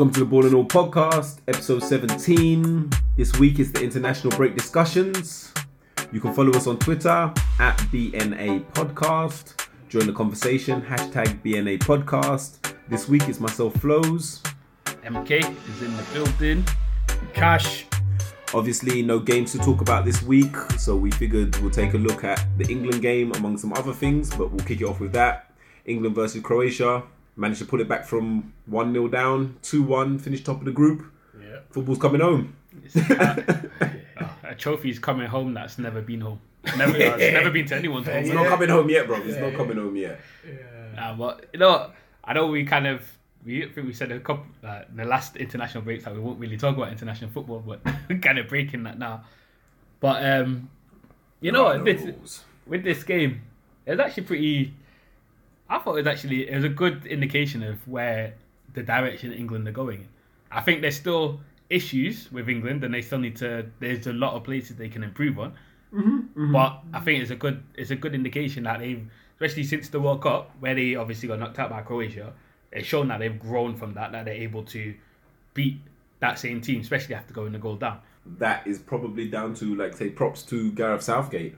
Welcome to the Ball and All podcast, episode 17. This week is the International Break Discussions. You can follow us on Twitter at BNA Podcast. Join the conversation, hashtag BNA Podcast. This week is myself, Flows. MK is in the building. Cash. Obviously, no games to talk about this week, so we figured we'll take a look at the England game among some other things, but we'll kick it off with that. England versus Croatia. Managed to pull it back from 1 0 down, 2 1, finished top of the group. Yeah. Football's coming home. Uh, a trophy's coming home that's never been home. Never, it's never been to anyone's home. It's Yeah. not coming home yet, bro. It's not coming home yet. Nah, but you know, I know we kind of we I think we said a couple uh, in the last international breaks that we won't really talk about international football, but we're kind of breaking that now. But um, you know, There are no this, with this game, it was actually pretty. I thought it was actually it was a good indication of where the direction England are going. I think there's still issues with England, and they still need to. There's a lot of places they can improve on. But I think it's a good it's a good indication that they've, especially since the World Cup, where they obviously got knocked out by Croatia, it's shown that they've grown from that, that they're able to beat that same team, especially after going the goal down. That is probably down to, like, say, props to Gareth Southgate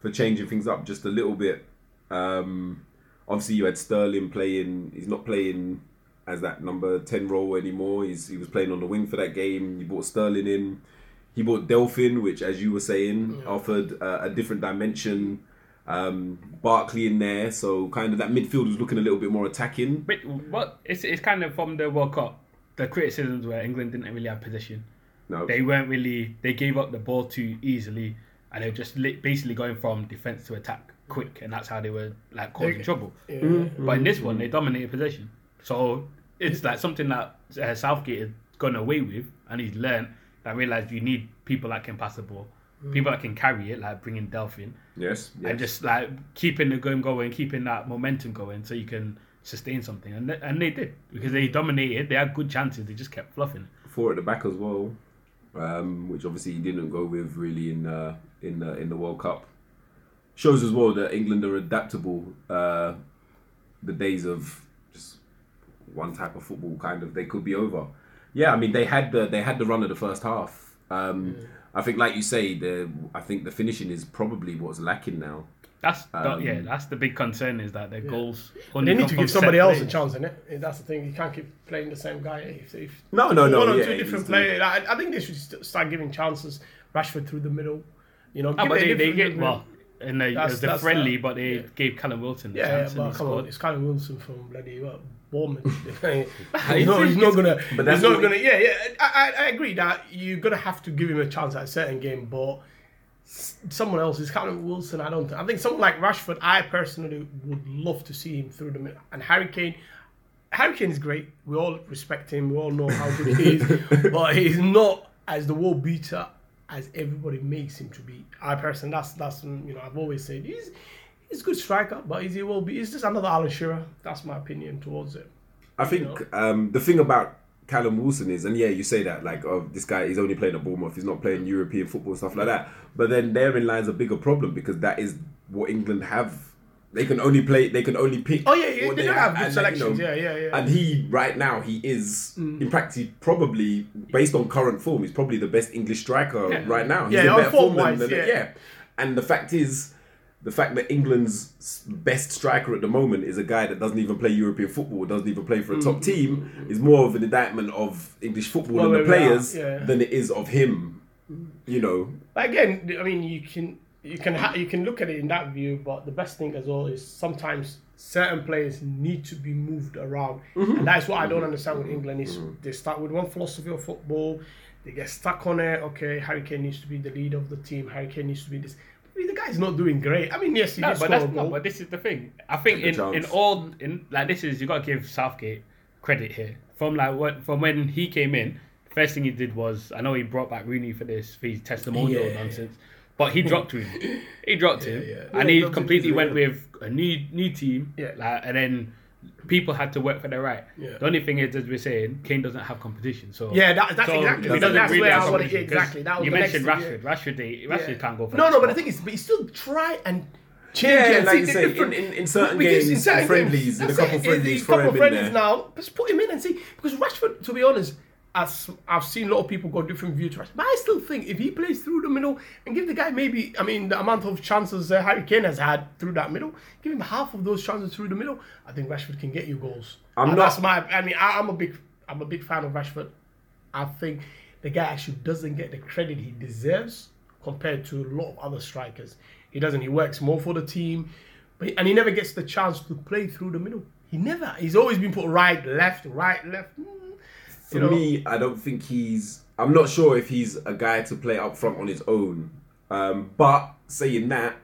for changing things up just a little bit. Um, obviously, you had Sterling playing. He's not playing as that number ten role anymore. He's he was playing on the wing for that game. You brought Sterling in. He brought Delph in, which, as you were saying, offered uh, a different dimension. Um, Barkley in there, so kind of that midfield was looking a little bit more attacking. But what it's it's kind of from the World Cup, the criticisms where England didn't really have possession. No, They weren't really they gave up the ball too easily, and they were just basically going from defense to attack quick, and that's how they were like causing They- trouble. Yeah. But in this one, they dominated possession. So it's like something that uh, Southgate has gone away with, and he's learned that realized you need people that can pass the ball, people that can carry it, like bringing Delph in, yes, yes. and just like keeping the game going, keeping that momentum going, so you can sustain something. And they, and they did because they dominated. They had good chances. They just kept fluffing. four at the back as well, um, which obviously he didn't go with really in uh, in the in the World Cup. Shows as well that England are adaptable. Uh, the days of just one type of football, kind of, they could be over. Yeah, I mean they had the they had the run of the first half. Um, I think, like you say, the I think the finishing is probably what's lacking now. That's the, Um, yeah. That's the big concern is that their goals. They only need to give somebody set else a plays. chance, innit? That's the thing. You can't keep playing the same guy. If, if No, no, no. one or yeah, two different players, I, I think they should start giving chances. Rashford through the middle. You know, Ah, give but a they, they different- get well. In the, it That's- was the that's friendly, the- but they yeah. gave Callum Wilson the Yeah, yeah, chance and but he come on, it's Callum Wilson from bloody what, Bournemouth. he's, not, he's not gonna. But that's he's not gonna. Yeah, yeah. I, I, I agree that you're gonna have to give him a chance at a certain game, but someone else is Callum Wilson. I don't. I think someone like Rashford. I personally would love to see him through the middle. And Harry Kane. Harry Kane is great. We all respect him. We all know how good he is, but he's not as the world beater as everybody makes him to be. I personally, that's that's you know, I've always said he's he's a good striker, but is he will be? Is just another Alan Shearer? That's my opinion towards it. I think um, the thing about Callum Wilson is, and yeah, you say that like, oh, this guy he's only playing at Bournemouth, he's not playing European football stuff like that. But then therein lies a bigger problem because that is what England have. They can only play. They can only pick. Oh yeah, yeah what they don't have good like, you know, selections. yeah, yeah, yeah. And he right now he is Mm. in practice probably based on current form he's probably the best English striker Yeah. right now. He's Yeah, in better form form-wise, than, than yeah. And the fact is, the fact that England's best striker at the moment is a guy that doesn't even play European football, doesn't even play for a top team, is more of an indictment of English football Well, and the where we are, players yeah. than it is of him. You know, But again, I mean, you can you can ha- you can look at it in that view, but the best thing as well is sometimes certain players need to be moved around, mm-hmm. and that's what I don't mm-hmm. understand with England is mm-hmm. they start with one philosophy of football, they get stuck on it. Okay, Harry Kane needs to be the leader of the team. Harry Kane needs to be this. I mean, the guy's not doing great. I mean, yes, he No, but that's not. But this is the thing. I think in, the in all in like this is you got to give Southgate credit here. From like what from when he came in, first thing he did was I know he brought back Rooney for this for his testimonial Yeah. nonsense, but he dropped him. He dropped him, yeah. and Yeah, he dropped him completely went with a new new team. Yeah. like, and then people had to work for their right. Yeah. The only thing is, as we're saying, Kane doesn't have competition. So Yeah, that- that's so exactly- he doesn't that's really where have I wanna- competition, exactly, that was you the mentioned next Rashford. thing, Rashford, they, Rashford Yeah. can't go for No, that no, but the spot. thing is, but you still try and change Yeah, it like see you the say, different- in- in- in certain because games, in friendlies, in a couple it. friendlies, a couple him friendlies there. now, just put him in and see. Because Rashford, to be honest, as I've seen a lot of people got different views to Rashford, but I still think if he plays through the middle and give the guy maybe, I mean, the amount of chances uh, Harry Kane has had through that middle, give him half of those chances through the middle. I think Rashford can get you goals. I'm And not- That's my. I mean, I, I'm a big, I'm a big fan of Rashford. I think the guy actually doesn't get the credit he deserves compared to a lot of other strikers. He doesn't. He works more for the team, but and he never gets the chance to play through the middle. He never. He's always been put right, left, right, left. Mm, For you know? me, I don't think he's. I'm not sure if he's a guy to play up front on his own. Um, but saying that,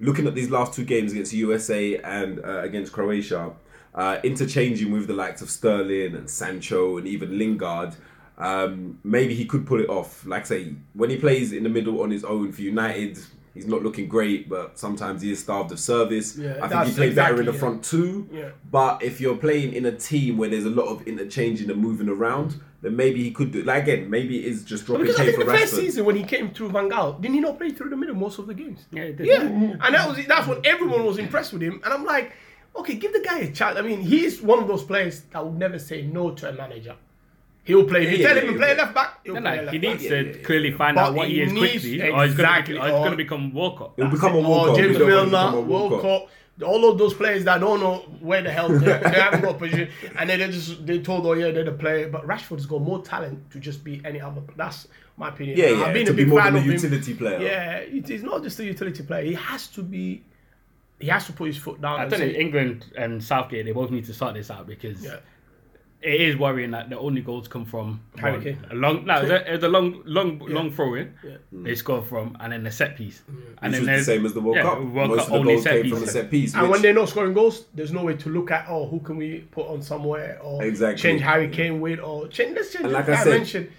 looking at these last two games against USA and uh, against Croatia, uh, interchanging with the likes of Sterling and Sancho and even Lingard, um, maybe he could pull it off. Like I say, when he plays in the middle on his own for United, he's not looking great, but sometimes he is starved of service. Yeah, I think he that's played better in the yeah. front two. Yeah. But if you're playing in a team where there's a lot of interchanging and moving around, then maybe he could do. Like again, maybe it is just dropping Because I think for the first Rashford. season when he came through Van Gaal, didn't he not play through the middle most of the games? Yeah, he. Yeah, mm-hmm. and that was that's when everyone was impressed with him. And I'm like, okay, give the guy a chance. I mean, he's one of those players that will never say no to a manager. He'll play. If you Yeah, tell yeah, him to play left back, he'll play no, left he needs Yeah, to yeah, yeah. clearly find But out what he he is needs- quickly, or he's going to or- going to become Walcott. It'll become a Or oh, Walcott. James We don't want to Milner, become a Walcott. Walcott, all of those players that don't know where the hell they, they haven't got position, and then they just they told, oh yeah, they're the player. But Rashford's got more talent to just be any other. That's my opinion. Yeah, yeah. I've been to a be big more fan than a of him. utility player. Yeah, it- he's not just a utility player. He has to be. He has to put his foot down. I and don't know. England and Southgate they both need to sort this out because Yeah. It is worrying that the only goals come from Harry one- Kane. a long. No, it's a, it's a long, long, long throw in. Yeah. Mm. They score from and then the set piece, and Which was the same as the World yeah, Cup. World Most Cup of the only goals set came piece. from the set piece. And which- when they're not scoring goals, there's no way to look at oh who can we put on somewhere or Exactly. change Harry Kane with or change let's change And the like I said, dimension.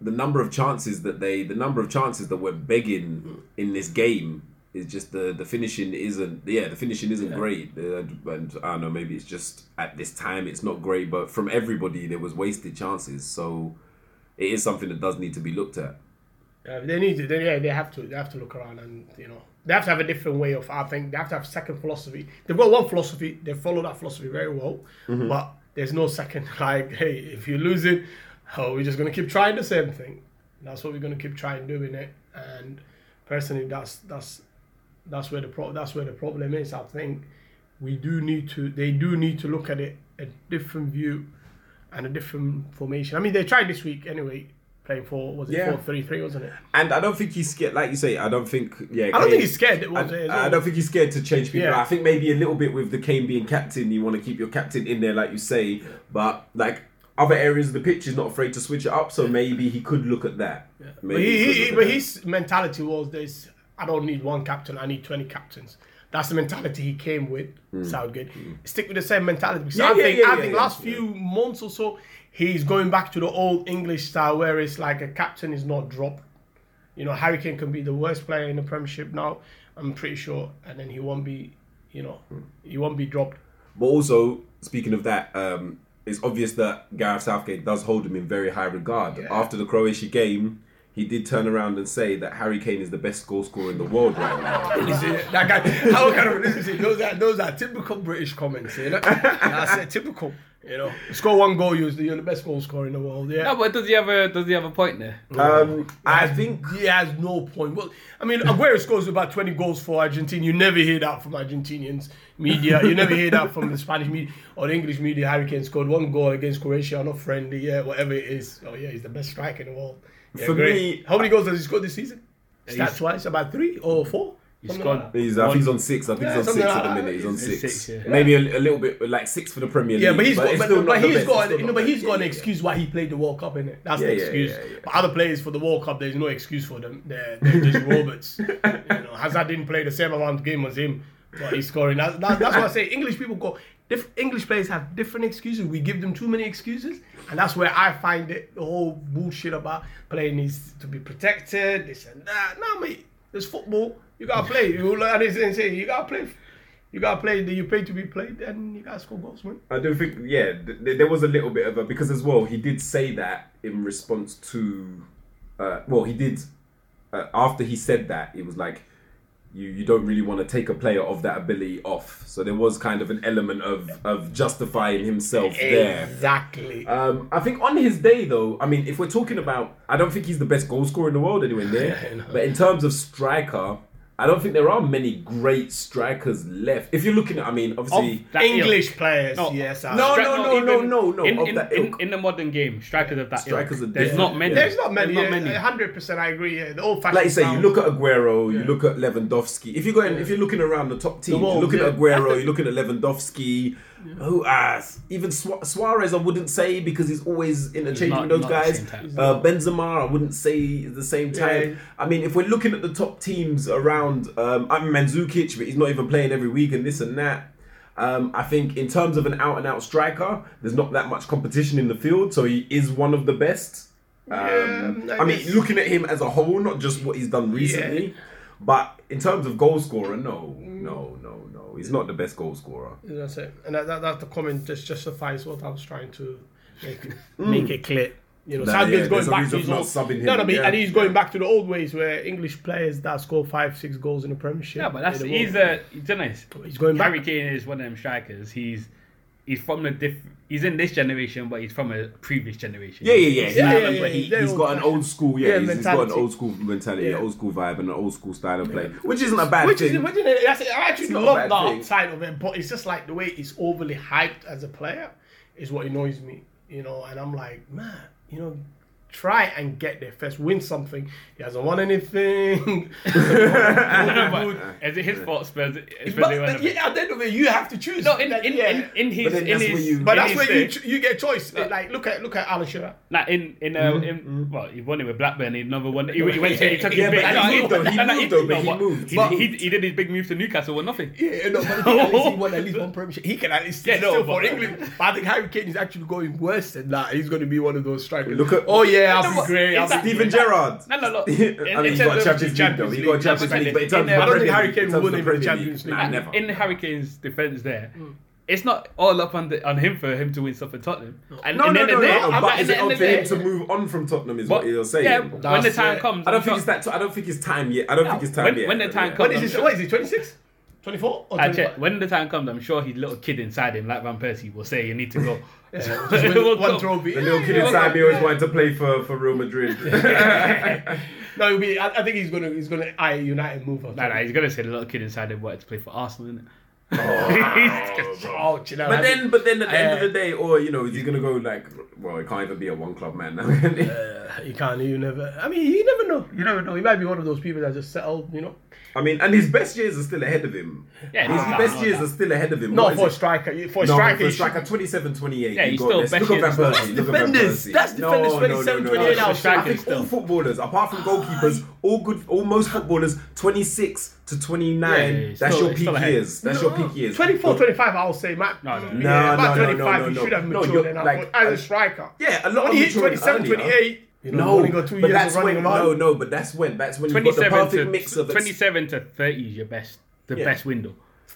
the number of chances that they, the number of chances that we're begging mm. in this game is just the the finishing isn't. Yeah, the finishing isn't great. Uh, and I don't know, maybe it's just at this time it's not great. But from everybody, there was wasted chances. So it is something that does need to be looked at. Yeah, they need to. They, yeah, they have to. They have to look around and you know they have to have a different way of. I think they have to have second philosophy. They've got one philosophy. They follow that philosophy very well, Mm-hmm. but there's no second. Like, hey, if you lose it, oh, we're just gonna keep trying the same thing. That's what we're gonna keep trying doing it. And personally, that's that's that's where the pro- that's where the problem is. I think we do need to. They do need to look at it a different view and a different formation. I mean, they tried this week anyway. Playing for was it Yeah. four three three, wasn't it? And I don't think he's scared. Like you say, I don't think. Yeah, I don't Kane- think he's scared. I, it, I don't think he's scared to change people. Yeah. I think maybe a little bit with the Kane being captain, you want to keep your captain in there, like you say. But like other areas of the pitch, he's not afraid to switch it up. So maybe he could look at that. But, Maybe he, he, but his mentality was this: I don't need one captain. I need twenty captains. That's the mentality he came with. Hmm. Southgate. Hmm. Stick with the same mentality. Because. Yeah, I yeah, think, yeah, I yeah, think last yeah. few months or so, he's going back to the old English style, where it's like a captain is not dropped. You know, Harry Kane can be the worst player in the Premiership now. I'm pretty sure, and then he won't be. You know, hmm. he won't be dropped. But also, speaking of that, um, it's obvious that Gareth Southgate does hold him in very high regard. Yeah. After the Croatia game, he did turn around and say that Harry Kane is the best goal scorer in the world right now. You see, that guy, how kind of this is those are those are typical British comments, you know. That's it, typical. You know, score one goal, you're the, you're the best goal scorer in the world. Yeah. No, but does he have a does he have a point there? Um, I think he has no point. Well, I mean, Aguero scores about 20 goals for Argentina. You never hear that from Argentinians media. You never hear that from the Spanish media or the English media. Harry Kane scored one goal against Croatia, not friendly, yeah, whatever it is. Oh yeah, he's the best striker in the world. Yeah, For great. me- how many goals has he scored this season? He's- Stats wise, about three or four. He Something scored. like he's, I think he's on six. I think Yeah, he's on six like at the minute. He's on It's six. six, yeah. Maybe a, a little bit like six for the Premier League. Yeah, but he's but got, it's but, still but not the he's best. got, It's still you know, but the he's best. got an Yeah, yeah, excuse why he played the World Cup in it. That's Yeah, the yeah, excuse. yeah, yeah. But other players for the World Cup, there's no excuse for them. They're, they're just robots. you know, Hazard didn't play the same amount of game as him, but he's scoring. That, that, that's why I say English people go. English players have different excuses. We give them too many excuses, and that's where I find it the whole bullshit about playing needs to be protected. This and that. No, mate. There's football. You gotta play. You learn this and say you gotta play. You gotta play. You pay to be played, and you gotta score goals, man. I do think, yeah, th- there was a little bit of a because as well he did say that in response to, uh, well, he did uh, after he said that it was like you, you don't really want to take a player of that ability off. So there was kind of an element of, of justifying himself there. Exactly. Um, I think on his day, though, I mean, if we're talking about, I don't think he's the best goal scorer in the world anywhere near. but in terms of striker, I don't think there are many great strikers left. If you're looking at, I mean, obviously. That English ilk. players, No. yes. No, Stri- no, not no, no, no, no, In, in, in, in the modern game, strikers of that Strikers ilk, are there's different. not many. There's not many. There's not many. Hundred percent, I agree. Yeah, the old fashioned. like you say, you look at Aguero, you look at Lewandowski. If you're going, if you're looking around the top teams, world, you're looking at. Aguero, you're looking at Lewandowski. Who uh, even Su- Suarez, I wouldn't say because he's always interchanging not- with those not guys. Uh, Benzema, I wouldn't say at the same time. Yeah. I mean, if we're looking at the top teams around, um, I mean Mandzukic, but he's not even playing every week and this and that. Um, I think in terms of an out and out striker, there's not that much competition in the field, so he is one of the best. Um, Yeah, I, I mean, looking at him as a whole, not just what he's done recently, but in terms of goal scorer, no, no, no, no, he's not the best goal scorer. That's it, and that, that, that's the comment just justifies what I was trying to make, Mm. make it clear. You know, That- Southgate's yeah, going back to reason his for old, not subbing him, no, no, but, yeah. and he's going back to the old ways where English players that score five, six goals in the Premiership. Yeah, but that's in the he's a. Don't. He's going back. Harry Kane is one of them strikers. He's he's from the diff. He's in this generation, but he's from a previous generation. Yeah, yeah, yeah. Yeah, He- yeah, yeah, but he, yeah, has got an old-fashioned. school, yeah, Yeah, he's, he's got an old school mentality, Yeah. an old school vibe, and an old school style of play, which isn't a bad Which thing. is, which is, that's, I actually It's not a love that thing. side of him, but it's just like the way he's overly hyped as a player is what annoys me, you know. And I'm like, man, you know, try and get there first, win something. He hasn't won anything. but is it his fault? Spurs, Spurs but they yeah, at the end of it, you have to choose. No, in Like, in, yeah. in, in his But in that's his, where you- but in that's where you day- you get choice. Like look at look at Alan Shearer. Nah, in in, uh, in well, he won it with Blackburn. He never won. He, he went to he took Yeah, his big. but he moved though, he no, no, moved though, but he moved. He, he, he did his big move to Newcastle with nothing. Yeah, no, but at least he won at least one Premiership. He can at least Yeah, yeah, no, still for England. But I think Harry Kane is actually going worse than that. He's going to be one of those strikers. Look at- oh yeah, I'll No, be great. I'll is be Steven Gerrard. No, no, look. I In- mean, in he's got of Champions League though. Champions He got League. Champions League, but in In terms the- of I don't think Harry Kane in will terms win of it with Premier Champions League, League. Nah, never. in Harry Kane's defense there, hmm. it's not all up on the, on him for him to win stuff at Tottenham. And No, in no, the no, end of the day- no. But is it up of to him to move on from Tottenham? Is But- what you're saying? Yeah, when the time it. comes, I don't I'm think sure- it's that. I don't think it's time yet. I don't think it's time when- yet. when the time comes- What is he? What is he? 26? 24? Or I check. When the time comes, I'm sure his little kid inside him, like Van Persie, will say, "You need to go." Just win We'll one go. trophy. The little kid inside me always wanted to play for, for Real Madrid. No, be. I, I think he's gonna he's gonna eye a United move. Nah, nah, he's gonna say the little kid inside him wanted to play for Arsenal, isn't it? Oh, you know, But I then, but then at the end of Uh, the day, or you know, is he gonna go like? Well, he can't even be a one club man now. can he? Uh, you can't. You never. I mean, you never know. You never know. He might be one of those people that just settled. You know. I mean, and his best years are still ahead of him. Yeah, his no, best no, years no. are still ahead of him. No, What is for a striker. For a No, striker, for a should- striker, 27, 28. Yeah, you he's got still this. best Look at years Van. Persie. Look at Van Defenders, Persie. that's defenders, 27, 28 no, now. I Strikers think all footballers, apart from goalkeepers, all good, all most footballers, 26 to 29. Yeah, yeah, yeah, that's still- your still peak ahead. years. That's your peak years. 24, 25, I'll say, Matt. No, no, no. yeah, No, about no, no, 25, no, you no. should have No, matured you're enough. like- but as a uh, striker. Yeah, a lot When of he hit matured 27, earlier. 28, you know, No, only got two but years that's when around. no, no, but that's when that's when you've got the perfect to mix of ex- 27 to 30 is your best, the Yeah. best window.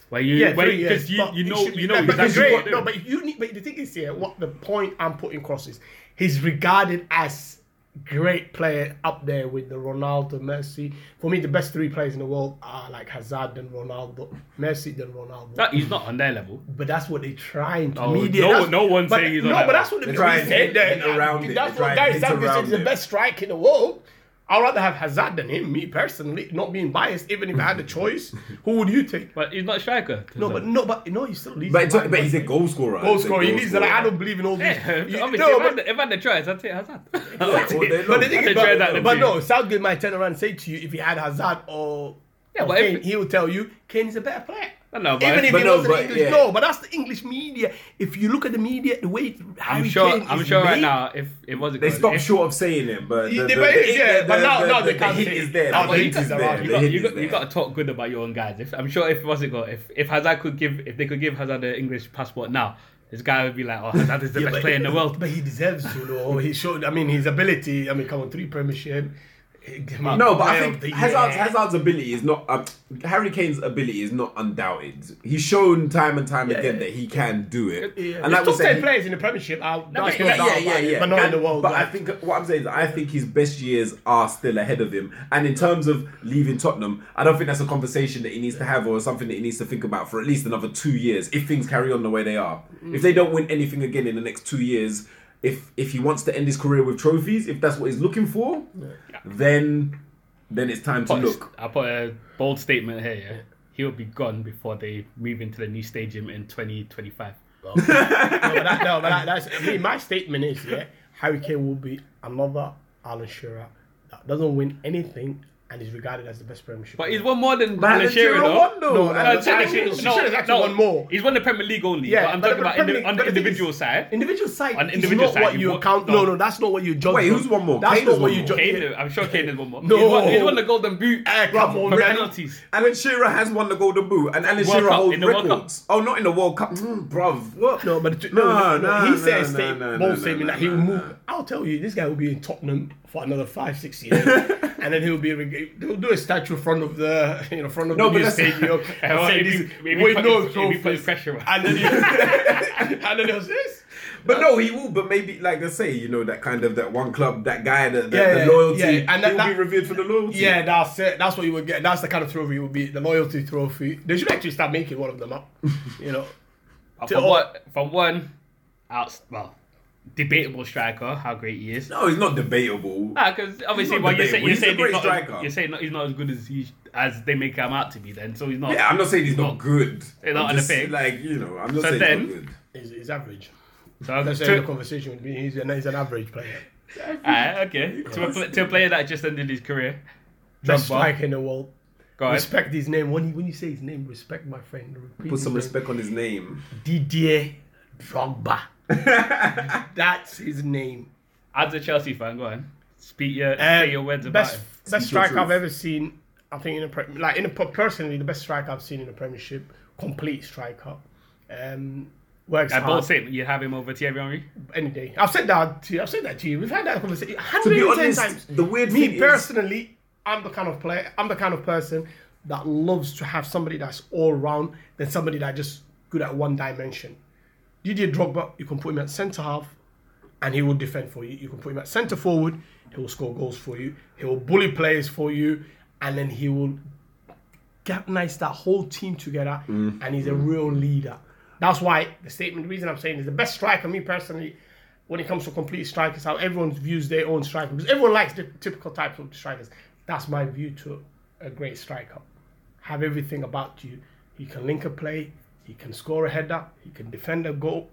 Where you, Yeah, where, three years. because you, you know, you know but exactly great. what No, but you need. But the thing is here, what the point I'm putting across is, he's regarded as great player up there with the Ronaldo, Messi. For me, the best three players in the world are like Hazard and Ronaldo, Messi then Ronaldo. That, he's not on their level. But that's what they're trying to oh, No, media. no- that's- no one's but, saying he's no, on that but level. that's what the They're trying to said. hit- there. hit around it. That's They're what trying Gary to hit said is the best strike in the world. I'd rather have Hazard than him, me personally. Not being biased, even if I had the choice, who would you take? But he's not a striker. No, but no, but no, he still leads. But, the line. but he's a goal scorer. goal scorer. He needs that. scorer. I don't believe in all these. Yeah, You- no, if, I but, had the, if I had the choice, I'd take Hazard. Oh, all day but the thing I'd is, enjoy that but, but no, Southgate might turn around and say to you, if he had Hazard or, Yeah, or but if- Kane, he will tell you Kane is a better player. I know, but Even if but he no, wasn't but English, yeah. no, but that's the English media. If you look at the media, the way I'm sure. Kane I'm is sure right now, if it wasn't, They good, stopped if, short of saying it, but Yeah, the, they- the, but the, yeah, but now- the, now the, they the can't hit is there. Now The the hit hit is is there. The You got, hit you, is got, you there. got to talk good about your own guys. If I'm sure if what's it called, if if Hazard could give, if they could give Hazard the English passport now, this guy would be like, oh, Hazard is the Yeah, best but- player in the world. But he deserves to, know. He showed. I mean, his ability. I mean, come on, three Premiership. No, but I think the Hazard's, year. Hazard's ability is not. Um, Harry Kane's ability is not undoubted. He's shown time and time again that he can do it. Yeah. And There's like we top said, ten he- players in the Premiership. I'll, that's but- no yeah, yeah, about yeah, yeah. But not in And- the world. But I like- think what I'm saying is, I think his best years are still ahead of him. And in terms of leaving Tottenham, I don't think that's a conversation that he needs to have or something that he needs to think about for at least another two years if things carry on the way they are. If they don't win anything again in the next two years, if if he wants to end his career with trophies, if that's what he's looking for, then then it's time to look. I put a bold statement here. Yeah? He'll be gone before they move into the new stadium in 2025. no, but that, no, but that, that's I mean, my statement is yeah, Harry Kane will be another Alan Shearer that doesn't win anything and is regarded as the best Premiership. But he's won more than But Alan Alan Shearer, Shearer though. won. No, no, no, technically, Alan no, Shearer's actually no, won more. He's won the Premier League only. Yeah, but I'm but talking the about Premier indi- League- on but the the thing individual is- side. Individual side On is individual not side, what you you wa- account. no. No, no, that's not what you judge. Wait, who's won more? That's Kane not has what won you more. judge. Kane, I'm sure Kane has won more. No. He's won, he's won the Golden Boot Eh, come on, from really? penalties. Alan Shearer has won the Golden Boot, and Alan World Shearer Cup, holds in the World records. Oh, not in the World Cup, mm, bruv. What? No, but the- No, no, no, no, he no, said a no, no, bold no, statement no, that he will no, move. I'll tell you, this guy will be in Tottenham for another five, six years, and then he'll be reg- he'll do a statue in front of the you know front of No, the new stadium. and well, say if this- you- if you with no if you put pressure and then he, and then he'll say this. But no, he will. But maybe, like I say, you know, that kind of that one club, that guy, that the, Yeah, the yeah, loyalty, yeah, and that- he'll that- be revered for the loyalty. Yeah, that's it. That's what you would get. That's the kind of trophy you would be the loyalty trophy. They should actually start making one of them up. You know, From all- what? From one, out well, debatable striker, how great he is. No, he's not debatable. Ah, because obviously, not well, you're saying you're He's a saying great he's not, striker. you're saying not, he's not as good as he as they make him out to be. Then, so he's not. Yeah, I'm not saying he's not not- good. They're not I'm on the thing. Like you know, I'm not So saying then- he's not good. he's, he's average. So Let's to- end the conversation with me. He's an, he's an average player. Alright, okay. To a, pl- to a player that just ended his career. Best striker in the world. Go ahead. Respect his name. When you when you say his name, respect my friend. Repeat Put some name. respect on his name. Didier Drogba. That's his name. As a Chelsea fan, go on. Speak your say your words about best him. best Speak your striker I've ever seen. I think in a pre- like in a personally the best striker I've seen in the Premiership. Complete striker. Um, works I hard. both say you have him over Thierry Henry. any day. I've said that to you. I've said that to you. We've had that conversation. To be 110 honest, times. the weird Me thing is- personally, I'm the kind of player. I'm the kind of person that loves to have somebody that's all round than somebody that just good at one dimension. Didier Drogba, you can put him at centre half, and he will defend for you. You can put him at centre forward, he will score goals for you. He will bully players for you, and then he will galvanize that whole team together, Mm. and he's a real leader. That's why the statement, the reason I'm saying is the best striker, me personally, when it comes to complete strikers, how everyone views their own striker. Because everyone likes the typical types of strikers. That's my view to a great striker. Have everything about you. He can link a play, he can score a header, he can defend a goal.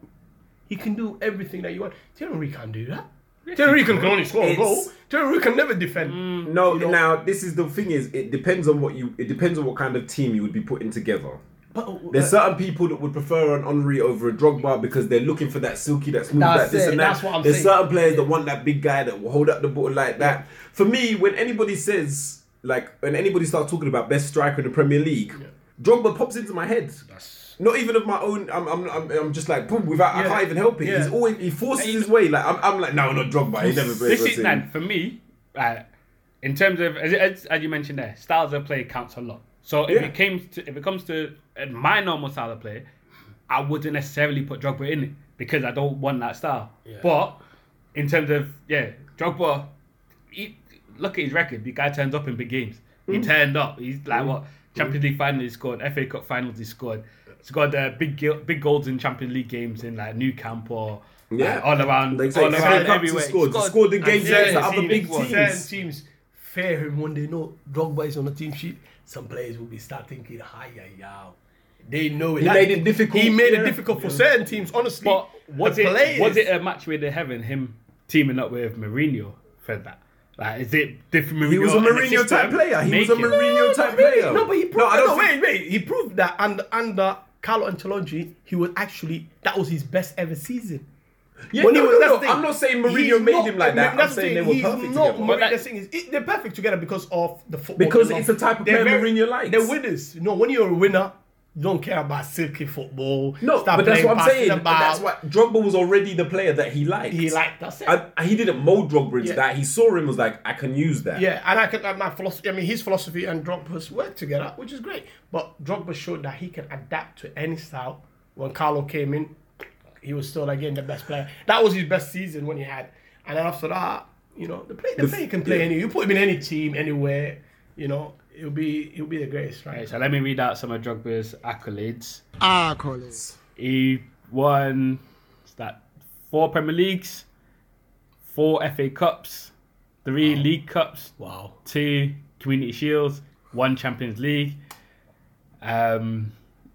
He can do everything that you want. Thierry Henry can't do that. Thierry Henry can only score a goal. Thierry Henry can never defend. Mm. No, You know- now this is the thing is it depends on what you it depends on what kind of team you would be putting together. But, uh, There's certain people that would prefer an Henry over a Drogba because they're looking for that silky, that smooth, That's that this it, and that. that's what I'm There's saying. certain players that want that big guy that will hold up the ball like that. For me, when anybody says like when anybody starts talking about best striker in the Premier League, Drogba pops into my head. Not even of my own. I'm, I'm, I'm, I'm just like boom. Without, I Yeah. can't even help it. Yeah. He's always he forces his way. Like I'm, I'm like no, not Drogba. He never plays This is for man for me. Uh, in terms of as, as, as you mentioned there, styles of play counts a lot. So if Yeah. it came to if it comes to uh, my normal style of play, I wouldn't necessarily put Drogba in it because I don't want that style. But in terms of yeah, Drogba, he, look at his record. The guy turns up in big games. He Mm. turned up. He's like what Champions League finals he scored, FA Cup finals he scored. He's got uh, big big goals in Champions League games in like Nou Camp or Yeah. uh, all around, Like, all FA around Cups he everywhere. scored. He scored in games certain against the other teams- big teams. certain teams fear him when they know Drogba is on the team sheet. Some players will be start thinking, "Hi, yeah, yeah." They know it. He made it difficult. He made Yeah. it difficult for certain teams. Honestly, But was the it players, was it a match where they're having him teaming up with Mourinho for that? Like, is it different? Mourinho He was a and the Mourinho type player. He was a make it? Mourinho type player. No, but he proved. No, I No, don't think- wait, wait. He proved that under under Carlo Ancelotti, he was actually that was his best ever season. Yeah, When he no, was- no, no. I'm not saying He's Mourinho made not- him like that. I'm that's the saying they were he's perfect not together. Mourinho- that- the thing is, it- they're perfect together because of the football. Because it's the type of They're player Mourinho likes. They're winners. You know, when you're a winner, You don't care about silky football. No, Start but that's what I'm saying. About. That's why Drogba was already the player that he liked. he liked. That's it. And he didn't mold Drogba into Yeah. that. He saw him was like, I can use that. Yeah, and I can my philosophy. I mean, his philosophy and Drogba's work together, which is great. But Drogba showed that he can adapt to any style. When Carlo came in, he was still again the best player. That was his best season when he had. And then after that, you know, the play, the, The- player can play yeah. any. You put him in any team, anywhere. You know, it'll be it'll be the greatest, right? Okay, so let me read out some of Drogba's accolades. Accolades. He won that four Premier Leagues, four FA Cups, three League Cups, Wow. two Community Shields, one Champions League. Um,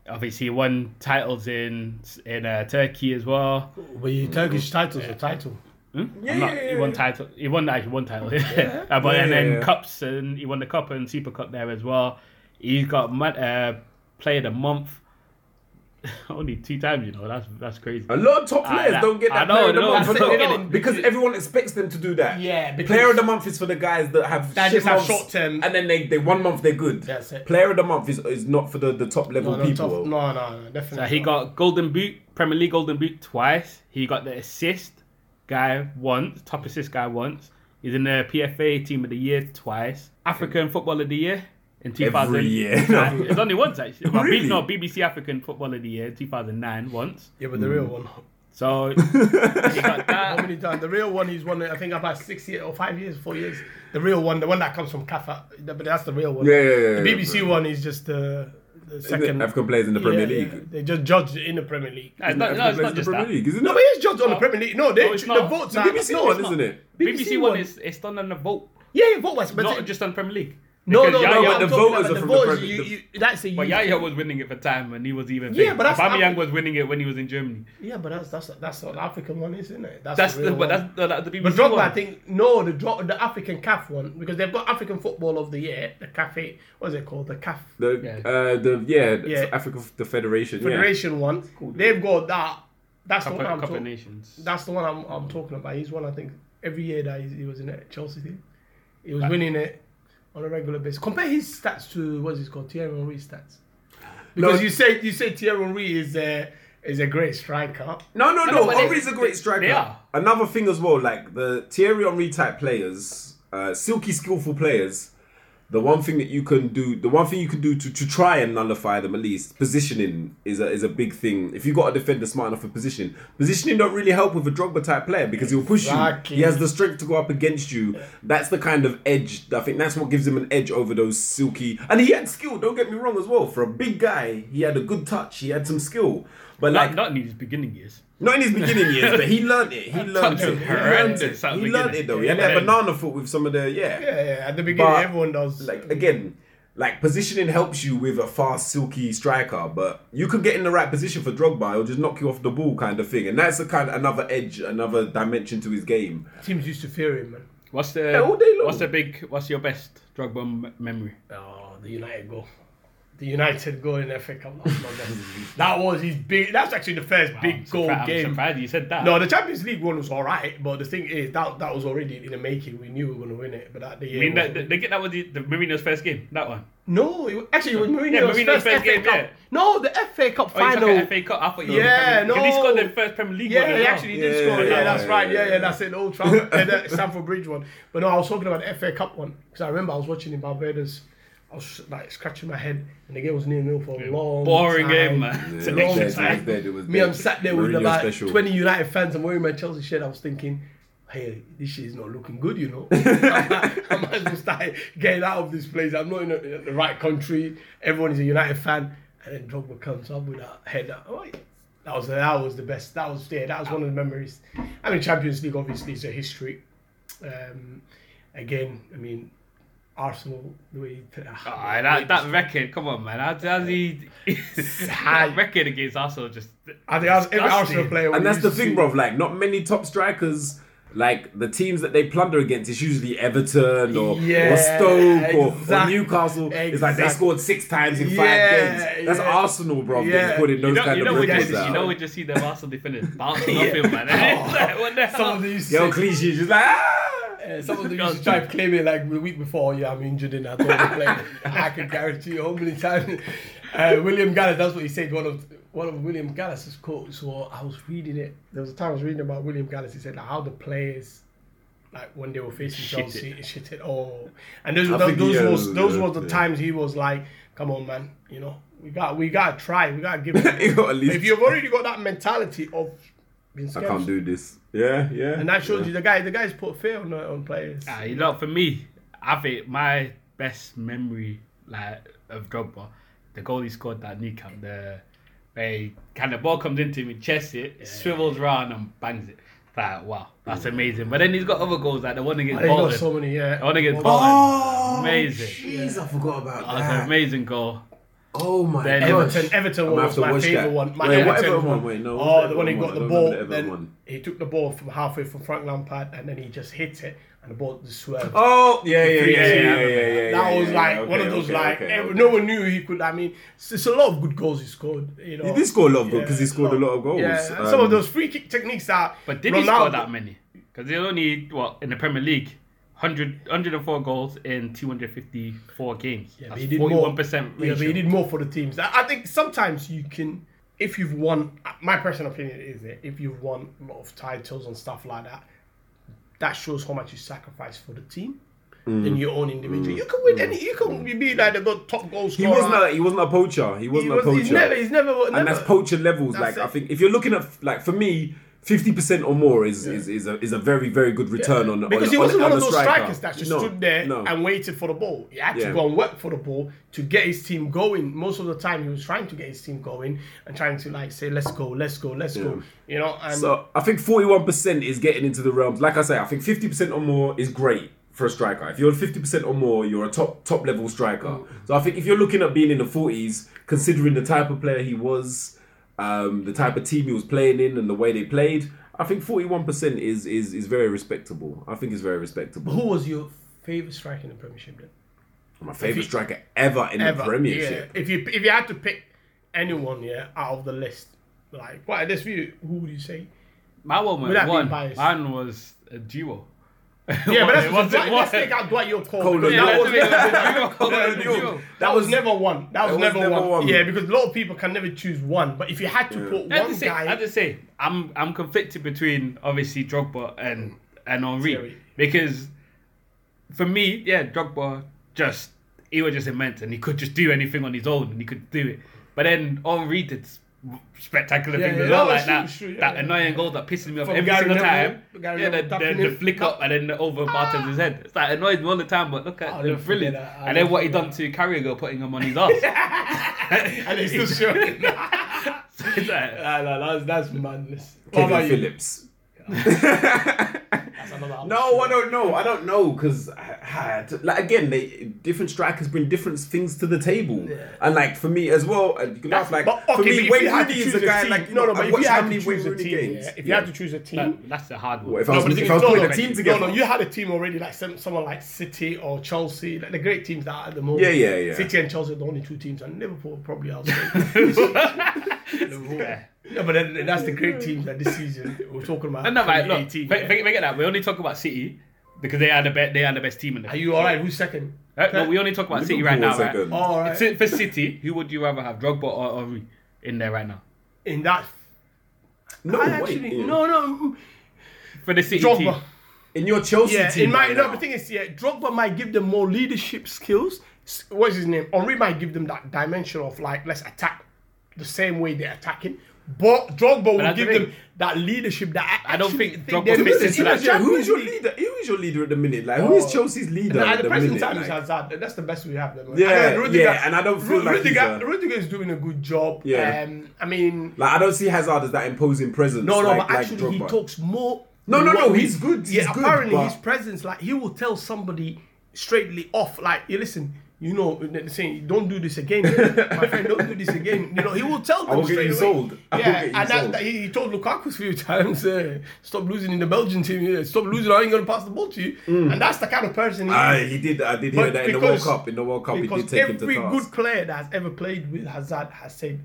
obviously, he won titles in in uh, Turkey as well. But your Turkish title's a title. Hmm? Yeah, not- yeah, he won yeah. title. He won actually one title. Uh, but Yeah, and then yeah, yeah. cups and he won the cup and super cup there as well. He's got uh, player of the month only two times. You know that's that's crazy. A lot of top players that- don't get that know, player of the month it, the- innit? because everyone expects them to do that. Yeah, player of the month is for the guys that have That shit just have months, short-term- and then they, they one month they're good. That's it. Player of the month is, is not for the, the top level No, no, people. no, no, no, definitely. So he got Golden Boot, Premier League Golden Boot twice. He got the assist guy once, top assist guy once. He's in the PFA Team of the Year twice. African Football of the Year in 2000. Every year. Nah, it's only once actually. Well, B- Really? no, BBC African Football of the Year 2009 once. Yeah, but the real one. So he got How many times? The real one, he's won it, I think, about six years or five years, four years. The real one, the one that comes from Kafa, but that's the real one. Yeah, yeah, yeah, The BBC bro. one is just the, the second. African players in the Premier Yeah, League. yeah. They just judged in the Premier League. No, it's not, no, it's not in just the Premier that. League, isn't No, but it's judged on the Premier League. No, they, No, the not. votes The are. BBC one, isn't it? BBC one is it's done on the vote, Yeah, yeah, vote was, but not just on Premier League. No, no, Because no, Yaya- but the talking voters about are the from the voters. Premier- You, you, that's a But. Yaya was winning it for time when he was even. Yeah, but that's Aubameyang Afri- was winning it when he was in Germany. Yeah, but that's that's that's what the African one is, isn't it? That's the the, but that's the, that's the BBC But Drogba, one. I think no, the the African CAF one because they've got African Football of the Year, the CAF. What is it called? The CAF The Yeah. uh, the yeah, Yeah. Africa the Federation. Federation one. They've got that. That's Cup, the one I'm talking. Nations. That's the one I'm, I'm talking about. He's one I think every year that he, he was in that Chelsea team, he was winning it on a regular basis. Compare his stats to what's it called Thierry Henry's stats. Because No. you say you say Thierry Henry is a is a great striker. No, no, no, no. but they- Henry's a great striker. they are. Another thing as well, like the Thierry Henry type players, uh, silky skillful players. The one thing that you can do, the one thing you can do to, to try and nullify them at least, positioning is a is a big thing. If you've got a defender smart enough for positioning, positioning don't really help with a Drogba type player because he'll push Exactly. you. He has the strength to go up against you. That's the kind of edge. I think that's what gives him an edge over those silky. And he had skill. Don't get me wrong as well. For a big guy, he had a good touch. He had some skill. But like Not, not in his beginning years. Not in his beginning years, but he learned it. He learned it. He learned it. He learned it though. He had that Yeah. banana foot with some of the yeah. Yeah, yeah. At the beginning, But, everyone does. Like again, like positioning helps you with a fast, silky striker, but you could get in the right position for Drogba. He'll just knock you off the ball, kind of thing, and that's a kind of another edge, another dimension to his game. teams used to fear him, man. What's the Yeah, all day long. what's the big what's your best Drogba m- memory? Oh, the United goal. The United goal in FA Cup. That was that was his big. That's actually the first I'm big goal surprised, I'm game. surprised you said that. No, the Champions League one was all right, but the thing is that that was already in the making. We knew we were going to win it, but that the I mean, wasn't that, it. they that was the, the Mourinho's first game. That one. no, it, actually it was Mourinho's, Yeah, Mourinho's first, first FA game, Cup. yeah. No, the FA Cup Oh, you final. talking FA Cup? I thought you were Yeah, the Premier League. 'Cause He scored the first Premier League one. Yeah, as he well. actually did Yeah, score. Yeah, yeah, that's right. Yeah, yeah. yeah, that's it. Old Trafford, the Stamford Bridge one. But no, I was talking about the FA Cup one because I remember I was watching in Barbados. I was like scratching my head, and the game was near nil for a long, Boring time. game, man. Yeah, It's it a long dead, time. dead, it was Me, dead. I'm sat there with about special. 20 United fans. I'm wearing my Chelsea shirt. I was thinking, hey, this shit is not looking good, you know. I might as well start getting out of this place. I'm not in, a, in the right country. Everyone is a United fan. And then Drogba comes up with that head. Oh, yeah. That was that was the best. That was yeah, that was one of the memories. I mean, Champions League obviously is a history. Um, again, I mean, Arsenal the way. He, Ah, that, that record, come on, man. How does he? that record against Arsenal just. I think every. Arsenal player. And that's the thing, bro. Like, not many top strikers. Like the teams that they plunder against, it's usually Everton or, Yeah, or Stoke or, or exact- Newcastle. It's like they scored six times in five games. That's yeah. Arsenal, bro. Yeah. Yeah. putting those You know, kind you of know, we records just, out. you know, we just see them Arsenal defenders bouncing off him, man. It's like, what the hell? Some of these, used to Yo, say- cliche, just like ah! Some of them used to try to claim it like the week before. Yeah, I'm injured and I don't want to play. I can guarantee you how many times. uh, William Gallas, that's what he said. One of one of William Gallas's quotes. So I was reading it. There was a time I was reading about William Gallas. He said like, how the players, like when they were facing Shit Chelsea, shit it all. And those I those, think those he, was those yeah, was the times he was like, "Come on, man, you know, we got we got to try, we got to give it." You got at least- if you've already got that mentality of being I can't do this. Yeah, yeah. and that shows yeah. you the guy the guys put fear on on players. Ah, you know, for me, I think my best memory like of Drogba, the goal he scored that knee camp, the where he, kind of ball comes into him, he chests it, swivels round and bangs it. Like wow, that's amazing. But then he's got other goals like the one against And he's got so many, yeah. The one against Well, Bolton. Oh, Amazing. Jeez, I forgot about That was an that. amazing goal. Oh my Then- gosh. Everton, Everton I'm gonna was my favourite one. My Wait, Everton Everton one? Wait, no, Oh, what the one he got the one? I ball, the then one. he took the ball from halfway from Frank Lampard, and then he just hit it, and the ball just swerved. Oh, yeah, yeah, yeah, Free yeah, kick. yeah, yeah, yeah. that yeah, was yeah, like okay, one of those okay, like okay, every- okay. no one knew he could. I mean, it's, it's a lot of good goals he scored. You know, He did score a lot of goals because he scored a lot of goals. Yeah, Um, some of those free kick techniques that. But did Ronaldo, he score that many? Because he only what in the Premier League, 100, 104 goals in two hundred fifty four games. Yeah, but That's he did forty more. one percent Yeah, but he did more for the teams. I I think sometimes you can, if you've won. My personal opinion is that if you've won a lot of titles and stuff like that, that shows how much you sacrifice for the team. Mm. Than your own individual. You can win mm. any. You can mm. be like the top goal He wasn't a he wasn't a poacher. He He wasn't was- a poacher. He's never. He's never. never and that's poacher levels. That's like I think if you're looking at like for me, fifty percent or more is, is, is a is a very very good return on because on, he wasn't on, one on of those striker. strikers that just No, stood there no. and waited for the ball. He had to Yeah. go and work for the ball to get his team going. Most of the time, he was trying to get his team going and trying to like say, "Let's go, let's go, let's go." You know, and So I think forty one percent is getting into the realms. Like I say, I think fifty percent or more is great for a striker. If you're fifty percent or more, you're a top top level striker. Mm. So I think if you're looking at being in the forties, considering the type of player he was, um, the type of team he was playing in, and the way they played, I think forty one percent is is is very respectable. I think it's very respectable. who was your favorite striker in the Premiership then? My favorite you- striker ever in Ever, the Premiership. Yeah. If you if you had to pick anyone, yeah, out of the list, like what this view, who would you say? My one was one. Mine was a duo. Yeah, but that's It wasn't Dwight, let's one. take out Dwight Yorke Cole. Cole because and that was Yeah, never- that's a duo. Yeah, That's a duo. duo. That was never one. That was, was never, never one. one. Yeah, because a lot of people can never choose one. But if you had to put I one to say, I guy, have to say, I'm I'm conflicted between obviously Drogba and and Henry Thierry. because for me, yeah, Drogba just he was just immense and he could just do anything on his own and he could do it. But then Henry did s- spectacular Yeah, things yeah, as well, no, like that true, true, yeah, that yeah. annoying goal that pisses me off From every Gary single Neville, time. Gary yeah, the, Neville the, tapping the flick up and then the over Barthez's head. It's like annoys me all the time. But look at ah, I'll the brilliant. that. I'll And then what he done to Carragher, putting him on his ass. and it's still showing. It's like, Nah, nah, that's that's madness. What about Kevin you? Phillips. That's No, I don't know. I don't know because like again, they different strikers bring different things to the table, and like for me as well, and you can laugh like But for okay, but me, if Wayne you had to Rooney is choose a a guy team, like no, no, I've but if you how had to many choose a team, yeah, if you had to choose a team, that's a hard one. What, if I was, but if I was no, putting no, a team no, together, no, no, you had a team already, like some, someone like City or Chelsea, like the great teams that are at the moment. Yeah, yeah, yeah. City and Chelsea are the only two teams, and Liverpool probably outside. Yeah. No, but then, that's the great team that this season we're talking about. And no, right, look, 2018, forget, yeah. forget forget that. We only talk about City because they are the best. They are the best team in the. Are you all right? Who's second? Uh, no, we only talk about City right Liverpool now, right? second. All right. For City, who would you rather have, Drogba or Henry, in there right now? In that, no, I wait, actually yeah. no, no. For the City team, in your Chelsea Yeah, team, in my right no, now, the thing is, yeah, Drogba might give them more leadership skills. What's his name? Henry might give them that dimension of like let's attack the same way they're attacking. But Drogba will that's the give them that leadership that I, I don't think think Drogba they're fits missing. into Even that. Yeah, who is your leader? Who is your leader at the minute? Like, who is Oh. Chelsea's leader At at the the present minute? time, it's Like, Hazard. That's the best we have. Them. Yeah, I know Rudiger- yeah, and I don't feel Ru- like he's Rudiger, a- Rudiger is doing a good job. Yeah. Um, I mean, like, I don't see Hazard as that imposing presence. no, no, like, but like actually he talks more. No, no, no, we- he's good, he's yeah, good, apparently but- his presence, like he will tell somebody straightly off, like, you listen. You know, they're saying, don't do this again, my friend. Don't do this again. You know, he will tell them I will get straight you away. sold. I Yeah, and that, sold. that- he, told Lukaku a few times, uh, stop losing in the Belgian team. Yeah, stop losing. I ain't gonna pass the ball to you. And that's the kind of person he is. he did. I did hear that in the World Cup. In the World Cup, he Because did take him to every good player that has ever played with Hazard has said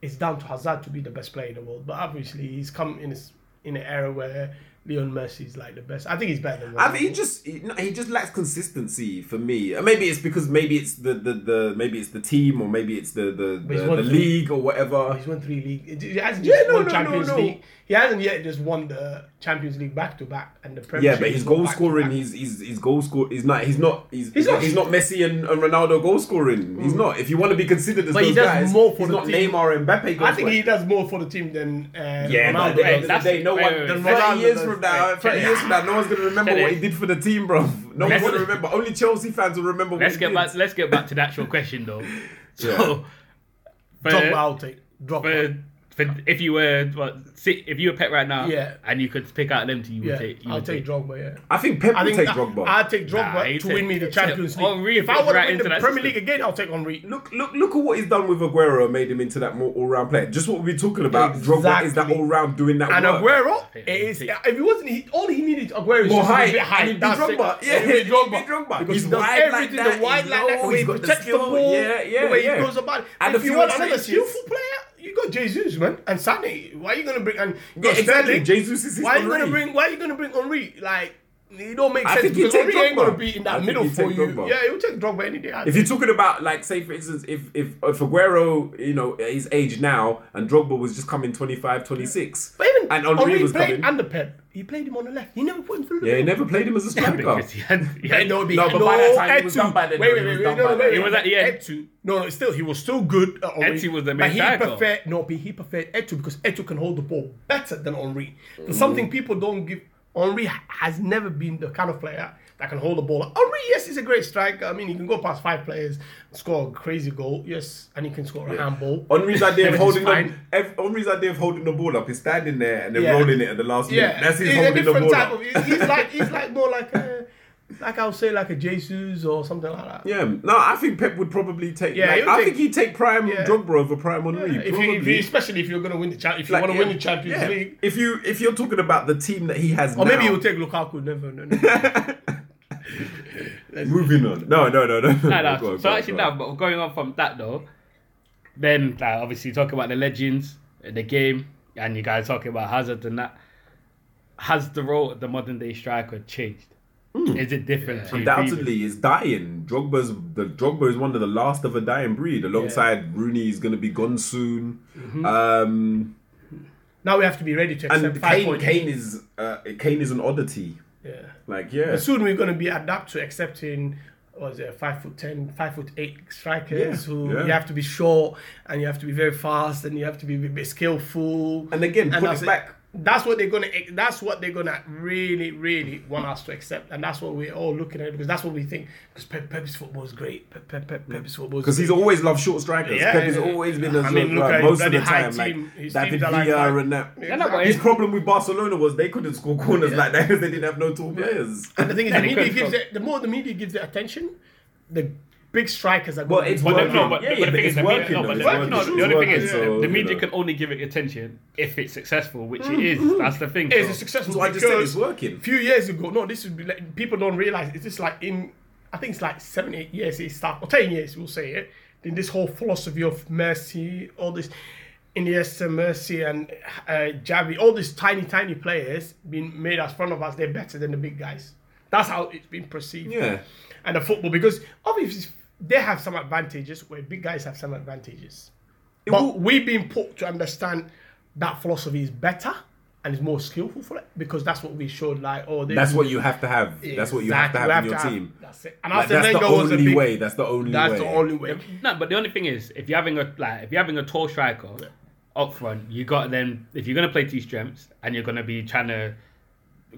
it's down to Hazard to be the best player in the world. But obviously, he's come in a, s- in an era where Leon Messi's like the best. I think he's better than. I think he just he, he just lacks consistency for me. Uh, Maybe it's because maybe it's the, the, the maybe it's the team or maybe it's the the, the, the league or whatever. He's won three league. He hasn't Yeah, no, won no, Champions no, no. League. He hasn't yet just won the Champions League back to back and the Premier League. Yeah, but his goal scoring, back. he's he's his goal score. He's not. He's not. He's, He's he's not- not. He's not Messi and, and Ronaldo goal scoring. He's not. If you want to be considered as But he does guys, more for he's the not team. Neymar and Mbappe. Goal I think he does more for the team than uh, Yeah, Ronaldo. at the end of the day, no Wait, one. wait, wait. Thirty years from now, wait, thirty years from now, no one's gonna remember what he did for the team, bro. No one's gonna remember. Only Chelsea fans will remember. Let's get back. Let's get back to the actual question though. So, Yeah. for, Drogba, I'll take. For, for if you were what, si- if you were Pep right now, Yeah. and you could pick out them two, you would Yeah, take. You I'll would take Drogba. Yeah. I think Pep I will think take that- Drogba. I'll take Drogba Nah, to take- win me the Champions oh, League. Henry if I fits want right to win the Premier system. League again, I'll take Henry. Look, look, look at what he's done with Aguero made him into that more all-round player. Just what we're talking about. Drogba is that all-round doing that And work. Aguero, it is, if he wasn't, he, all he needed Aguero is More just a bit high. and he'd be it. Drogba. Yeah, He'd be Drogba. Drogba. Because He's he does everything, the wide he's like that, the way he he's got the protects the ball, Yeah, yeah, the way he goes about. And And if you want another touches. skillful player, you got Jesus, man, and Sané. Why are you gonna bring and you Yeah, got exactly. Sterling? Jesus is Why are you gonna bring? Why are you gonna bring Henry? Like. It don't make I sense think he'd because take ain't gonna be in that think middle for you. Drogba. Yeah, he'll take Drogba any day. I If think. you're talking about, like, say for instance, if if if Aguero, you know, at his age now, and Drogba was just coming 25, 26, But even and Henri Henry was played coming. under Pep. He played him on the left. He never put him through the Yeah, he middle. never played him as a striker. because he had, he Yeah, had no, No, but by that time he was Eto'o. done by then, Wait, though. wait, He was wait, done no, by no, then. wait, He wait. was at the end. Eto'o. No, no, still he was still good. At Henry. Eto'o was the main But he striker. preferred no, but he preferred Eto'o because Eto'o can hold the ball better than Henry. There's Mm. something people don't give. Henry has never been the kind of player that can hold the ball. Henry, yes, he's a great striker. I mean, he can go past five players, score a crazy goal. Yes, and he can score a handball. Henry's idea of holding the Henry's idea of holding the ball up is standing there and then Yeah. rolling it at the last minute. That's his he's a holding the ball type up. of. He's, he's like he's like more like a, like I would say like a Jesus or something like that. Yeah, no, I think Pep would probably take. Yeah, like, I take- think he'd take prime Yeah. Drogba over prime Henry. If you, probably. if you, especially if you're going to win the cha- if you Like, want to yeah, win the Champions yeah. League, If you if you're talking about the team that he has or now, maybe he'll take Lukaku. Never, no, no. moving on. No, no, no, no. No, no. Go on, so go on, actually, go on. now, but going on from that though, then like, obviously talk about the legends, the game, and you guys talking about Hazard and that. Has the role of the modern day striker changed? Is it different? to previous? Undoubtedly, is dying. Drogba's the Drogba is one of the last of a dying breed. Alongside Rooney, is going to be gone soon. Mm-hmm. Um, now we have to be ready to accept and Kane, point. Kane is uh, Kane is an oddity. Yeah. Like yeah, But soon we're going to be adapt to accepting. Was it five foot ten, five foot eight strikers Yeah, who yeah. you have to be short and you have to be very fast and you have to be a bit skillful. and again, put that's it back. That's what they're gonna. That's what they're gonna really, really want us to accept, and that's what we're all looking at because that's what we think. Because Pep, Pep's football is great. Pep, Pep, Pep, Pep's football is Because he's always loved short strikers. Yeah, Pep has yeah. always been a I mean, look like, at most of the time, like team. His David teams are like Villa and that. Yeah, no, but His problem with Barcelona was they couldn't score corners like that because they didn't have no tall players. And the thing is, And the he media gives it. The more the media gives it attention, the big strikers are. Well, gonna it's But working. the, no, but, Yeah, but yeah, the but thing it's is, the media, working, no, but it's the, working, no, the only thing is, so, the you media know. can only give it attention if it's successful, which it is. That's the thing. It's so- a successful. So I just said because it's working. A few years ago, no, this would be like people don't realize. It's just like in, I think it's like seven, eight years it started, or ten years, we'll say it. Then this whole philosophy of Messi, all this, Iniesta, Messi, and uh, Xavi, all these tiny, tiny players being made as front of us, they're better than the big guys. That's how it's been perceived. Yeah. And the football, because obviously they have some advantages where big guys have some advantages. But will- we've been put to understand that philosophy is better and is more skillful for it because that's what we showed. Like, oh, they That's what you have to have. That's what you have to Exactly. have in your have- team. That's it. And Like, Arsene that's the Wenger was a only big- way. That's the only way That's way. the only way. No, but the only thing is, if you're having a like, if you're having a tall striker up front, you got then if you're gonna play two strengths and you're gonna be trying to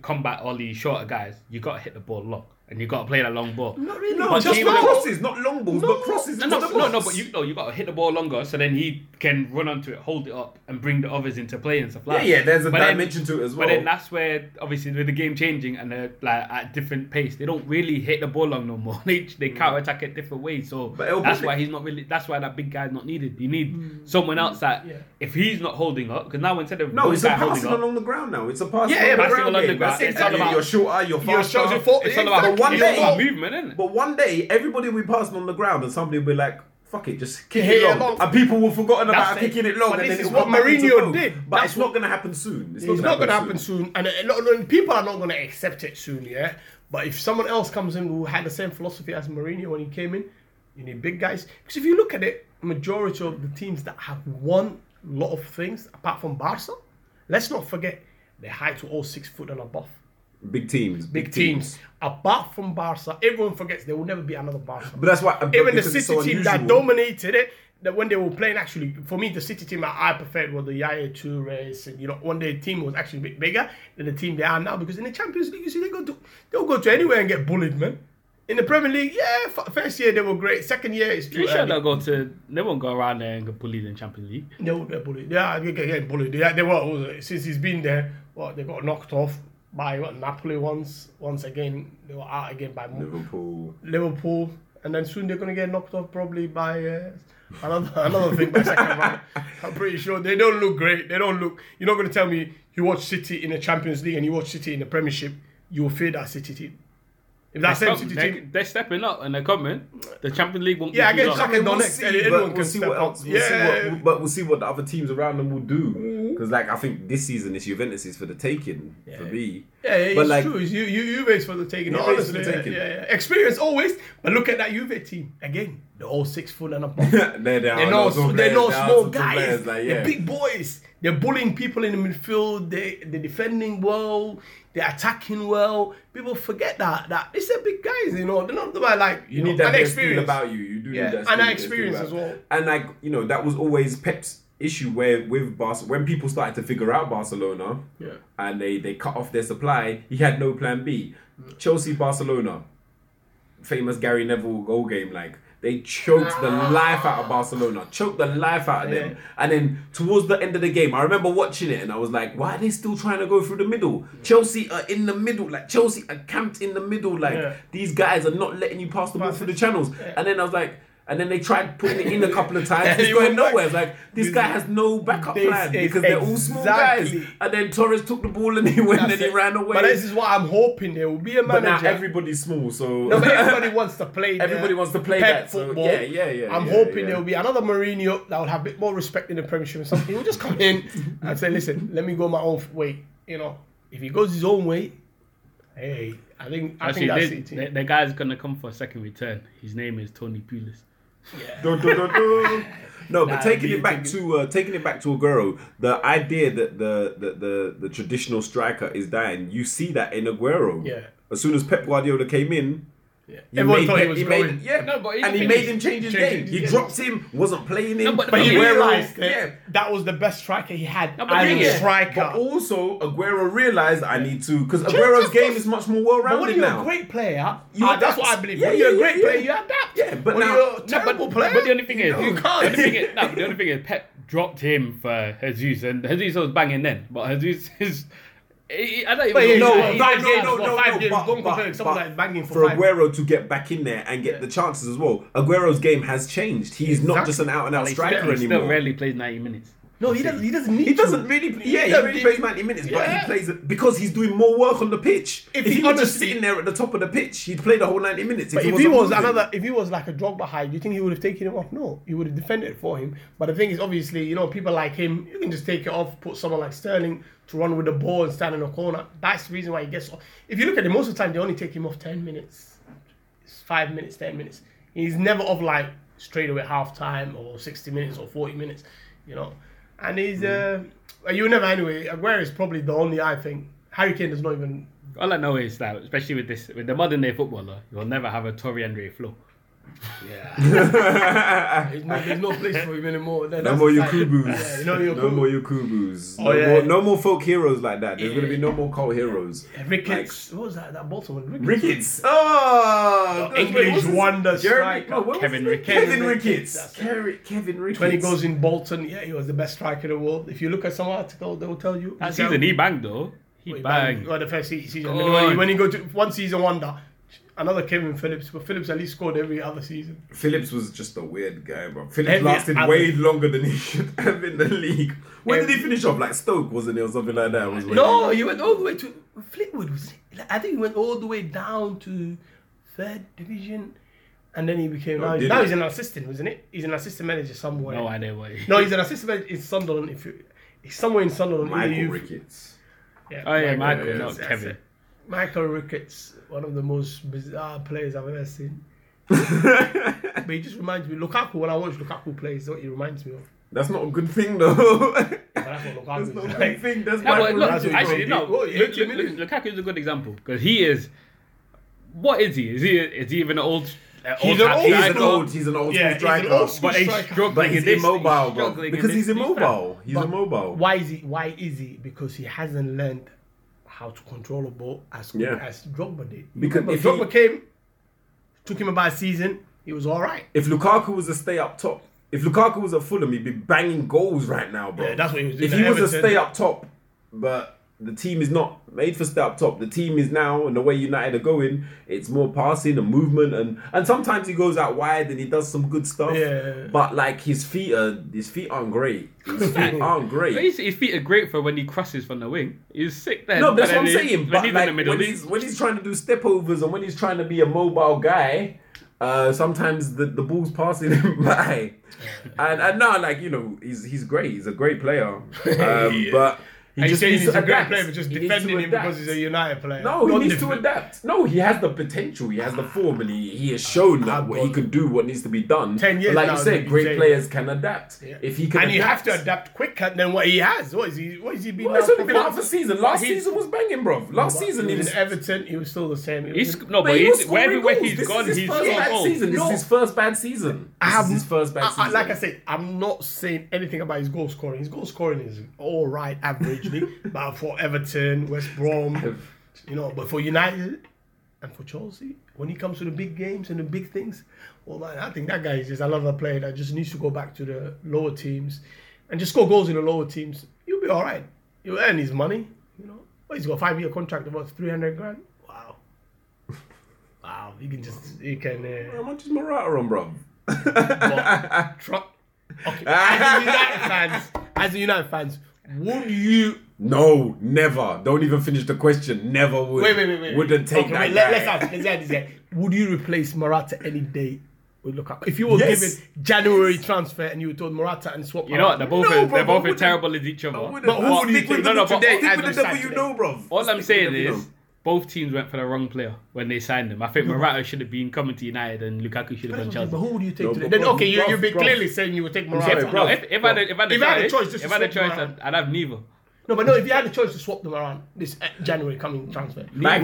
combat all these shorter guys, you got to hit the ball long and you've got to play that long ball. Not really. No, But just for crosses, not long balls, but crosses. No, no, no, no, but you no, you got to hit the ball longer so then he can run onto it, hold it up, and bring the others into play and stuff like. Yeah, that. yeah, there's a But then- dimension to it as well. But then that's where obviously with the game changing and they're like at different pace, they don't really hit the ball long no more. They they mm. counter attack it different ways. So But that's why he's not really. That's why that big guy's not needed. You need mm. someone else that Yeah. if he's not holding up, because now instead of No, it's a guy holding passing up, along the ground now. It's a passing Yeah, yeah, along the passing ground. along the game. ground. It's all about- you're shorter, you're You're faster. short, you're for- it's all about But one it's day- about movement, isn't it? But one day, everybody will be passing on the ground, and somebody will be like, fuck it, just kick Hit it it long. long. And people will forgotten about it. kicking it long But and this then is what come Mourinho did. But That's it's not going to happen soon. It's, It's not going to happen soon, and a people are not going to accept it soon. Yeah, but if someone else comes in who had the same philosophy as Mourinho when he came in, you need big guys. Because if you look at it, majority of the teams that have won a lot of things, apart from Barca, let's not forget they're high to all six foot and above. Big teams. Big teams. Apart from Barca, everyone forgets there will never be another Barca. But that's why. but Even the City so team that dominated it, that when they were playing, actually, for me, the City team that I preferred was the Yaya Toures, and you know, one day team was actually a bit bigger than the team they are now because in the Champions League, you see, they go to they'll go to anywhere and get bullied, man. In the Premier League, yeah, f- first year they were great. Second year, it's too Pretty sure they'll go to. They won't go around there and get bullied in Champions League. They will get bullied. Yeah, they get get bullied. Yeah, they were what was it? since he's been there. What they got knocked off by what Napoli once. Once again, they were out again by Liverpool. Liverpool, and then soon they're gonna get knocked off probably by uh, another another thing by second round. I'm pretty sure they don't look great. They don't look. You're not gonna tell me you watch City in the Champions League and you watch City in the Premiership. You will fear that City team. If that same Come- City they're, team, they're stepping up and they're coming. The Champions League won't. Yeah, I be too get long. Shaq and we'll see, but anyone we'll can see step what else. We'll see Yeah. what, but we'll see what the other teams around them will do. Because, like, I think this season it's Juventus is for the taking for me. yeah, yeah, But it's like- true. It's you, you, Juve's for the taking. Juve's honestly, for the yeah, taking. Yeah, yeah, experience always. But look at that Juve team again. They're all six foot and above. they're, they're, They're no, small they're players, no they are small guys. players, like, yeah. They're big boys. They're bullying people in the midfield. They they're defending well. They're attacking well. People forget that that these are big guys. You know, they're not they're like you, You know, need that and bit of skill experience about you. You do Yeah, need that and that experience about- as well. And like you know, that was always Pep's issue where with Barca when people started to figure out Barcelona Yeah. and they they cut off their supply, he had no plan B. Chelsea, Barcelona, famous Gary Neville goal game, like they choked the ah. life out of Barcelona, choked the life out of them. And then towards the end of the game, I remember watching it and I was like, why are they still trying to go through the middle? Chelsea are in the middle, like Chelsea are camped in the middle, like Yeah. these guys are not letting you pass the ball through the channels. And then I was like, and then they tried putting it in a couple of times. And it's it going went back. nowhere. It's like this guy has no backup plan because they're all small guys. And then Torres took the ball and he went and That's he ran away. But this is what I'm hoping there will be a manager. But now everybody's small, so No, but everybody wants to play. Everybody wants to play Pep that, so football. yeah, yeah, yeah, I'm yeah, hoping yeah. there will be another Mourinho that will have a bit more respect in the Premiership and something. He'll just come in and say, "Listen, let me go my own way." You know, if he goes his own way, hey, I think I Actually, think that's they- it. the, the guy's gonna come for a second return. His name is Tony Pulis. Dun, dun, dun, dun. No, but Nah, taking it back to uh, taking it back to Aguero, the idea that the, the the the traditional striker is dying, you see that in Aguero. Yeah. As soon as Pep Guardiola came in, Yeah. you Everyone made thought he was he going. made, yeah, No, but and he made him change his change game. He game. dropped him, wasn't playing him. No, but But he realized that yeah. that was the best striker he had No, but as the a striker. But also, Aguero realized I need to because Aguero's of game is much more But when well-rounded you're now. a great player, you uh, that's what I believe. Yeah, when you're yeah, a great yeah, player, yeah. you adapt. Yeah, but when now- you're a No, but- terrible player, but the only thing is, you the only can't. thing is, no, but the only thing is, Pep dropped him for Jesus, and Jesus was banging then, but Jesus is. I I don't even But know. No, no, no, five no, games, no, no, five games, but- but- someone but banging for for. Aguero to get back in there and get the chances as well. Aguero's game has changed. He's not just an out and out He striker still, he still rarely plays 90 minutes. No, he doesn't. He doesn't need. he doesn't really. Yeah, he doesn't need- plays ninety minutes, but he plays it because he's doing more work on the pitch. If If, he he was just sitting there at the top of the pitch, he'd play the whole ninety minutes. But if he moving. another, if he was like a Drogba high, do you think he would have taken him off? No, he would have defended for him. But the thing is, obviously, you know, people like him, you can just take it off, put someone like Sterling to run with the ball and stand in the corner. That's the reason why he gets off. If you look at it, most of the time they only take him off ten minutes, it's five minutes, ten minutes. He's never off like straight away half time or sixty minutes or forty minutes, you know. And he's uh, you never anyway. Aguero is probably the only I think. Harry Kane does not even. All I know is that, especially with this, with the modern day footballer, you'll never have a Tore André Flo. There's no, there's no place for him anymore. That- No more the. Yakubus. Yeah, you know no more Yakubus. Oh, no, yeah. more, no more folk heroes like that. There's Yeah. gonna be no more cult heroes. Ricketts. what was that? That Bolton one. Ricketts. Ricketts. Oh, oh English wonder Jeremy, striker. no, Kevin his? Ricketts. Kevin Kevin Ricketts. Ricketts, that's it. Kerry- Kevin Ricketts. When he goes in Bolton, yeah, he was the best striker in the world. If you look at some article, they will tell you. That he season he banged though. He He banged. banged. Well, the first season. God. When he, when he go to one season wonder, another Kevin Phillips, but Phillips at least scored every other season. Phillips was just a weird guy, bro. Phillips Every lasted other- way longer than he should have in the league. Where did he finish off? Like Stoke, wasn't it, or something like that? Was No, he- he went all the way to Fleetwood. Was it? I think he went all the way down to third division. and then he became Oh, now, he's, now he's an assistant, wasn't it? He's an assistant manager somewhere. No idea what. he- No, he's an assistant manager in Sunderland. If you, he's somewhere in Sunderland. Michael Ricketts. Yeah, Oh yeah, Michael, yeah, not Kevin. it. Michael Ricketts, one of the most bizarre players I've ever seen. But he just reminds me Lukaku. When I watch Lukaku play, is what he reminds me of. That's not a good thing though. But that's what Lukaku That's is not a good thing. That's No, Michael but look, That's actually, no. did. Oh, Look, look, look. Lukaku is a good example because he is. What is he? Is he? Is he even an old? Uh, He's an old- He's an striker? old. He's an old Yeah, school he's an striker. old But he's striker. struggling But he's this- immobile, bro. Because he's league, immobile. He's But immobile. Why is he? Why is he? Because he hasn't learned how to control a ball as quick Yeah. as Drogba did. Because Remember, if Drogba he- came, took him about a season. He was all right. If Lukaku was a stay up top, if Lukaku was at Fulham, he'd be banging goals right now, bro. Yeah, that's what he was doing If he was a stay up top, but the team is not made for stay up top. The team is now, and the way United are going, it's more passing and movement, and and sometimes he goes out wide and he does some good stuff. Yeah. But like his feet are, his feet aren't great. His feet aren't great. his, his feet are great for when he crosses from the wing. He's sick there. No, that's what I'm then saying. When But he's like, in the middle, when he's when he's trying to do step overs and when he's trying to be a mobile guy, uh, sometimes the, the ball's passing him by. And and no, like you know, he's he's great. He's a great player. Um, But he And you just saying needs he's to a great adapt. player, but just He needs defending to him adapt. because he's a United player. No, he Not needs to defend- adapt. No, he has the potential. He has the form, and he, he has shown that Ah, what he can do, what needs to be done. 10 years But like now, you said, been great saying- players can adapt. Yeah. If he can, and you have adapt. to adapt quicker than what he has. What is he? What is he been? Well, now it's only for been out months? for season. Last He's- season was banging, bro. Last season he he was was in Everton. He was still the same. He He's was, no, but, he he's, was wherever scoring where goals. he's This gone, is his he's first bad goals. season. This No. is his first bad season. I This have is his first bad I- season. Like I said, I'm not saying anything about his goal scoring. His goal scoring is all right, averagely. but for Everton, West Brom, you know, but for United and for Chelsea, when he comes to the big games and the big things, well, man, I think that guy is just another player that just needs to go back to the lower teams and just score goals in the lower teams. He'll be all right. He'll earn his money. You know, well, he's got a five-year contract about three hundred grand. Wow. Wow, he can just he can. Uh, How much is Morata on, bro? but okay. As a United fans, as a United fans, would you No, never. Don't even finish the question. Never would. wait, wait, wait, wait? Wouldn't take okay, that. wait, let, us ask. Let's ask this guy. Would you replace Morata any day with Lukaku? If you were Yes. given January transfer and you were told Morata and swap, You know what? They're both, No, they're both but as wouldn't- terrible as each other. But who would you take? No, no, but today, as stick we with the stand you know, bro. All I'm saying the devil you is know. Both teams went for the wrong player when they signed him. I think Morata should have been coming to United and Lukaku should have gone Chelsea. But who would you take No, today? Then okay, you bro, you've been clearly saying you would take Morata. bro. if, I had a choice, if I had a choice, I'd, I'd have neither. No, but no, if you had a choice to swap them around this uh, January coming transfer, Like-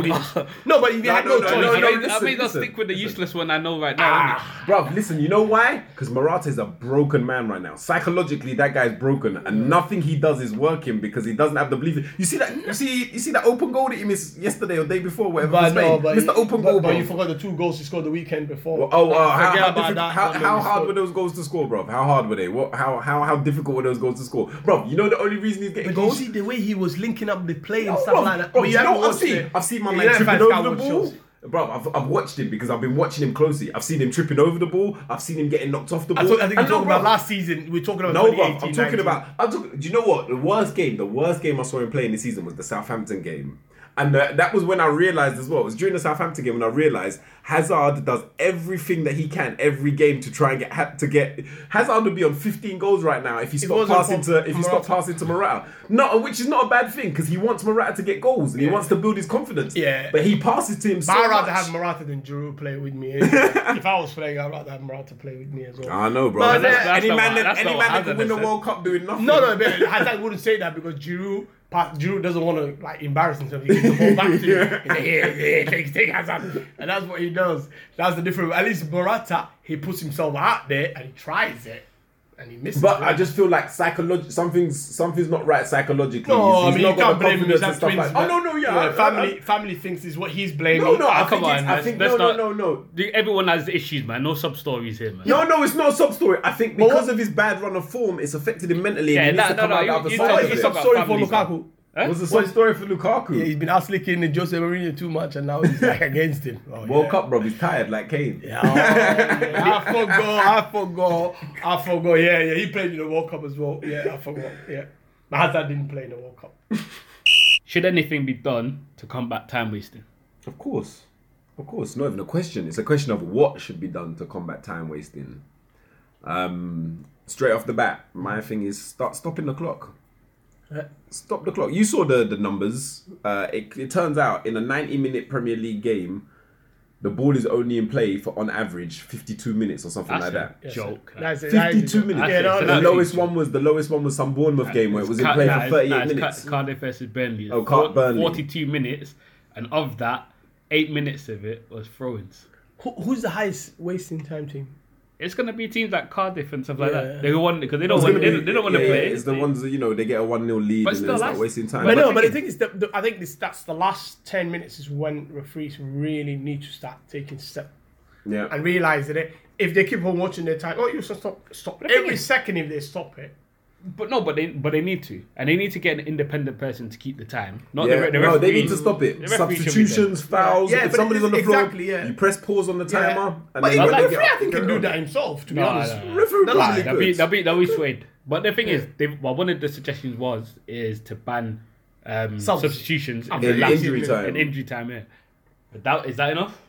no, but if you No, had no, no, no, choice, no, I no, mean, I listen, mean, I'll listen, stick with the listen. useless one I know right now. Ah. Bro, listen, you know why? Because Morata is a broken man right now. Psychologically, that guy's broken, and nothing he does is working because he doesn't have the belief. You see that? You see? You see that open goal that he missed yesterday or day before, whatever. But no, but, Missed the you- open but, goal, but you forgot the two goals he scored the weekend before. Well, oh, uh, how, how, about difficult- that how, how hard scored. were those goals to score, bro? How hard were they? What? How how how difficult were those goals to score, bro? You know the only reason he's getting But goals. The way he was linking up the play and stuff bro, like that. bro, But you know what I've seen? it. I've seen my Yeah, man tripping over the ball. Bro, I've, I've watched him because I've been watching him closely. I've seen him tripping over the ball. I've seen him getting knocked off the ball. I, thought, I think you're And no, talking about last season. We're talking about No, bro, I'm talking 19. about. I'm talking. Do you know what? The worst game, the worst game I saw him play in this season was the Southampton game, and uh, that was when I realized as well. It was during the Southampton game when I realized Hazard does everything that he can every game to try and get ha- to get Hazard would be on 15 goals right now if he stopped passing to if he stopped passing to Morata. No, which is not a bad thing because he wants Morata to get goals and he wants to build his confidence. Yeah. but he passes to him so I'd rather much. have Morata than Giroud play with me. if I was playing, I'd rather have Morata play with me as well. I know, bro. But Any that's- that's man, what- that, any man that can win the. World Cup doing nothing. No, no, but Hazard wouldn't say that because Giroud, Giroud doesn't want to like embarrass himself. He gives the ball back to you. He's like, yeah, yeah, take, take Hazard, and that's what he does. That's the difference. At least Morata, he puts himself out there and he tries it, and he misses. But it. I just feel like psychology something's something's not right psychologically. No, He's- I he's mean you not got can't blame him. confidence He's and had stuff twins. like- Oh no, no, yeah. I- I- family, family thinks is what he's blaming. No, no, ah, I come think on, it's, I think let's no, no, no, no. Everyone has issues, man. No sub stories here, man. No, no, it's not a sub story. I think because what- of his bad run of form, it's affected him mentally. Yeah, and he needs no, to come no, out no, the other side you of it. the talk sub story for family stuff. Lukaku? Huh? What's the sub story for Lukaku? Yeah, he's been ass licking the Jose Mourinho too much, and now he's like against him. Oh, World yeah. Cup, bro. He's tired like Kane. Yeah, oh, yeah, I forgot. I forgot. I forgot. Yeah, yeah. He played in the World Cup as well. Yeah, I forgot. Yeah, but Hazard didn't play in the World Cup. Should anything be done to combat time wasting? Of course. Of course, not even a question. It's a question of what should be done to combat time wasting. Um, straight off the bat, my thing is start stopping the clock. Uh, Stop the clock. You saw the the numbers. Uh, it, it turns out in a 90 minute Premier League game, the ball is only in play for on average 52 minutes or something That's like a that. joke. That's it, that is 52 it. minutes. Yeah, no, the it. no, lowest one was the lowest one was some Bournemouth game where it was in play for 38 nah, minutes. Cardiff versus Burnley. Oh, Car- Burnley. 42 minutes, and of that, eight minutes of it was throw-ins. Who, who's the highest wasting time team? It's gonna be teams like Cardiff and stuff like Yeah. that. They want because they don't want gonna they, be- don't- they don't want to yeah, play. It's the ones that you know they get a one 0 lead But and still, then start wasting time. But the no, but the is- thing is, that the, I think this, that's the last ten minutes is when referees really need to start taking steps yeah, and realize that if they keep on watching their time, oh, you should stop, stop every second if they stop it. But no, but they but they need to, and they need to get an independent person to keep the time. Not yeah. the, the no, they need to stop it. the referee should be Substitutions, fouls. Yeah, if somebody's on the floor, exactly, yeah. you press pause on the Yeah. timer. And But then the referee, get I think, can do that himself. To be No, honest, no, no. Referee Nah, probably They'll be could. they'll be they'll be swayed. But the thing is, they, well, one of the suggestions was is to ban um, Subs. substitutions After In last- injury in time. injury time. Yeah, but that is that enough?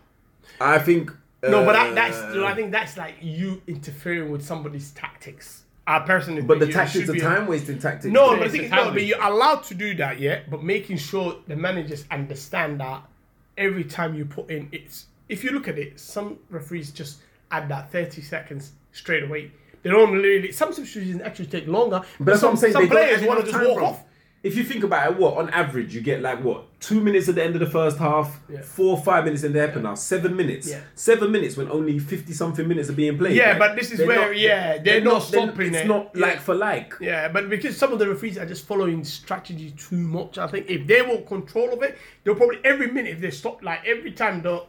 I think. No, but uh, that, that's I think that's like you interfering with somebody's tactics. I personally, But the think tactics be- time wasting tactics. No, but the thing is, no, but you're allowed to do that, yeah. But making sure the managers understand that every time you put in, it's if you look at it, some referees just add that 30 seconds straight away. They don't really. Some substitutions actually take longer. But that's some, what I'm saying. Some they players want to just walk off. If you think about it, what on average you get like what two minutes at the end of the first half, Yeah. four five minutes in the half now, seven minutes, Yeah. seven minutes when only fifty something minutes are being played. Yeah, Like, but this is they're where- yeah, they're not stopping It's it. not Yeah. like for like. Yeah, but because some of the referees are just following strategy too much, I think if they want control of it, they'll probably every minute if they stop, like every time the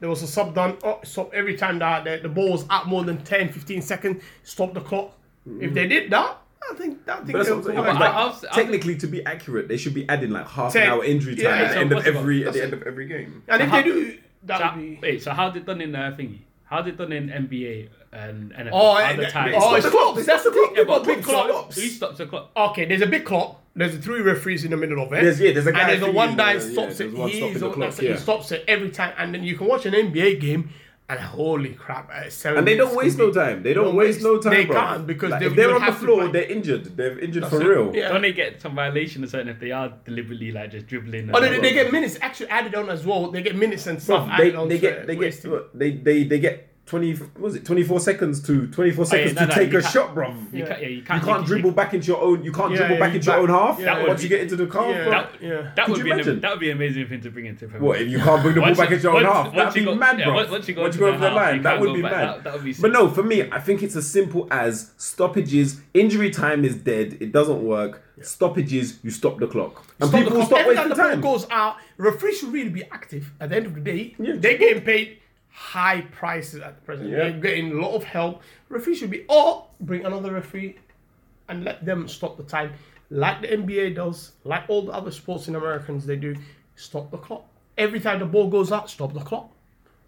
there was a sub done, oh, stop every time that the, the ball was out more than 10, 15 seconds, stop the clock. If mm. they did that, I think I think But that's they'll what I'm saying. go Like, back. I- I'll- I'll- technically, to be accurate, they should be adding like half Ten- an hour injury time yeah, at the so end of every at the end of every game. and if how- they do, that So, would be. wait, so how's it done in uh, thingy? How's it done in NBA and NFL? Oh, How eh, the time? oh, Stop it's the clock. clocks. That's the thing. clock. They've got Yeah, big but clocks. clocks. Who stops the clock? Okay, there's a big clock. There's three referees in the middle of it. There's- yeah, there's a guy and there's a one in guy stops it. one He's stopping the the one clock, that's it. yeah. He stops it every time, and then you can watch an NBA game. And holy crap! Uh, and they don't waste no time. They don't waste no time. They bro. can't because Like, they, if they're on the floor, they're injured. They're injured That's for it. real. Yeah. Don't they get some violation or something if they are deliberately like just dribbling? Oh, and- they, they get minutes actually added on as well. They get minutes and Bro, stuff they, added they to get they get they they they get twenty what was it twenty four seconds to twenty four Oh, yeah, seconds no, to no, take a shot, bro. You Yeah. can't, yeah, you You can't, can't dribble back into your own. You can't dribble back you into your own half. once yeah. you get into the car. That, Yeah. that Could would you be an, that would be an amazing thing to bring into Premier What if you can't bring the ball back into your own once- half? once That'd you be go- mad, bro. once- you go Once you go the over the line, that would be mad. That- that would be But no, for me, I think it's as simple as stoppages. Injury time is dead. It doesn't work. Stoppages, you stop the clock, and people will stop wasting the time. goes out, referees should really be active. At the end of the day, they're getting paid high prices at the present. Yeah. They're getting a lot of help. Referee should be, or bring another referee and let them stop the time, like the NBA does, like all the other sports in Americans they do. Stop the clock. Every time the ball goes out, stop the clock.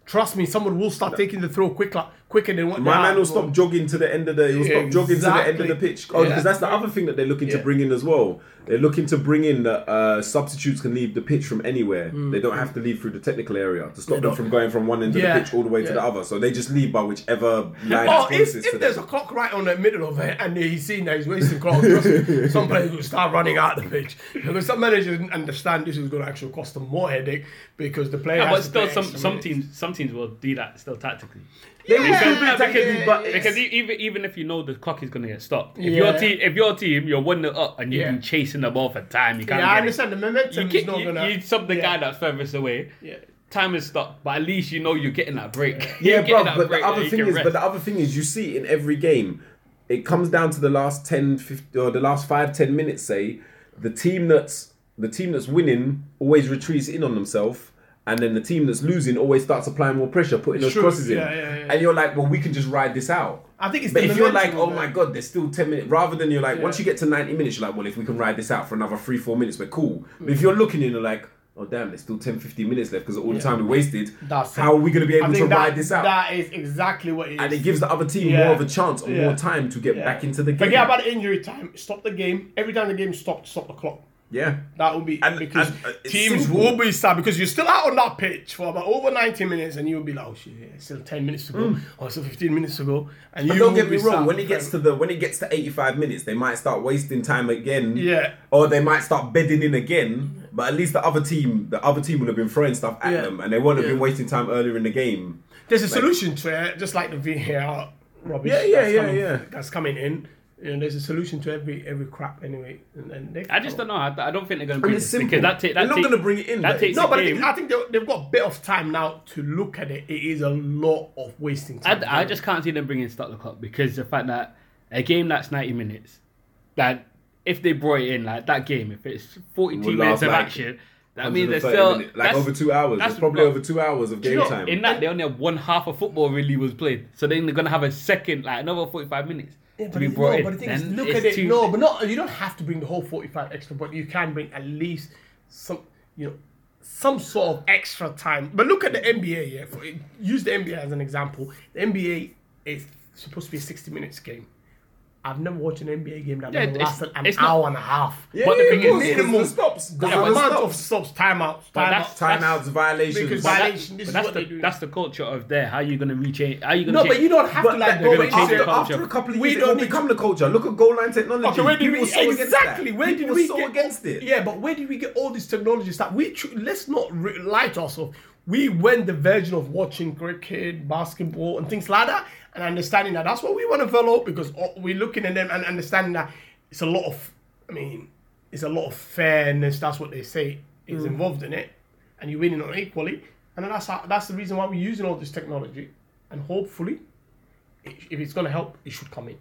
Trust me, someone will start taking the throw quicker, quicker than what My man will stop jogging to the end of the. He'll Yeah, stop jogging to the end of the exactly. pitch. Oh, Yeah. because that's the other thing that they're looking to bring in as well. They're looking to bring in that uh, substitutes can leave the pitch from anywhere. Mm. They don't have to leave through the technical area to stop them from going from one end of the pitch all the way to the other. So they just leave by whichever line Oh, if, if there's a them. clock right on the middle of it and he's seen that he's wasting clock, some players will start running out of the pitch. Because some managers didn't understand this is going to actually cost them more headache because the player Yeah, has but to still, some some minutes. teams some teams will do that still tactically. They will Yeah, still do because- tactically, but Because even even if you know the clock is gonna get stopped, if Yeah. your team if your team you're one nil up and you've Yeah. been chasing the ball for time, you can't Yeah, I get understand. The momentum You, is get, not you, going to. you sub the yeah. guy that's furthest away. Yeah. Time is stopped, but at least you know you're getting that break. Yeah, You're bro. But the other thing is, rest. but the other thing is, you see in every game, it comes down to the last 10, 50, or the last five, 10 minutes. Say the team that's the team that's winning always retreats in on themselves. And then the team that's losing always starts applying more pressure, putting those True, crosses in. yeah, yeah, yeah. And you're like, well, we can just ride this out. I think it's But the if you're like, oh my it. god, there's still ten minutes. Rather than you're like, Yeah. once you get to ninety minutes, you're like, well, if we can ride this out for another three, four minutes, we're cool. But if you're looking and you're like, oh damn, there's still 10, 15 minutes left because of all the time we wasted. That's how it. are we going to be able to that, ride this out? that is exactly what it is. and it gives the other team Yeah. more of a chance or Yeah. more time to get Yeah. back into the game. Forget about the injury time. Stop the game. Every time the game stopped, stop the clock. Yeah. That would be And- because and, uh, teams simple. will be sad because you're still out on that pitch for about over 90 minutes and you'll be like, oh shit, yeah, still 10 minutes to go, or still 15 minutes to go. And But you don't get me wrong. When it gets to the when it gets to eighty five minutes, they might start wasting time again. Yeah. Or they might start bedding in again. But at least the other team, the other team would have been throwing stuff at Yeah. them, and they won't have been wasting time earlier in the game. There's a solution to it, just like the VAR rubbish. Yeah, yeah, yeah, coming, yeah. That's coming in. You know, there's a solution to every every crap anyway. And, and they I just don't know. I, I don't think they're going to bring it's this simple. because that, ta- that They're not take- going to bring it in. that but- takes No, a but I think, I think they- they've got a bit of time now to look at it. It is a lot of wasting time. I, I just can't see them bringing Stock the Clock because the fact that a game that's 90 minutes, that if they brought it in like that game, if it's 42 Will minutes of like action, that means there's 130 still minutes, like over two hours. that's It's probably what- over two hours of you game know, time. In that, they only have one half of football really was played, so then they're gonna have a second, like another 45 minutes Yeah, but no, but the thing is, look at it. No, but not. You don't have to bring the whole forty-five extra, but you can bring at least some. You know, some sort of extra time. But look at the NBA. Yeah, for, use the NBA as an example. The NBA is supposed to be a sixty minutes game. I've never watched an NBA game that Yeah, never it's- lasted an it's not- hour and a half. yeah, but the yeah, thing is- minimum the stops. The There's the amount of stops. stops, timeouts, But that's- timeouts. Timeouts, violations. Because that- violation, this but is that's what the they do. that's the culture of there. How are you gonna rechange? How are you gonna? No, change? but you don't have But to like like, go change after, their it. culture. after a couple of years, We don't will need- become the culture. Look at goal line technology. Okay, where did People we were so exactly? that. Where People did were we so get against it? Yeah, but where did we get all this technology stuff? We tr- let's not re- lie to ourselves. We went the version of watching cricket, basketball, and things like that, and understanding that that's what we want to follow because we're looking at them and understanding that it's a lot of, I mean, it's a lot of fairness. That's what they say is Mm. involved in it, and you're winning on equally, and then that's how, that's the reason why we're using all this technology, and hopefully, it, if it's gonna help, it should come in.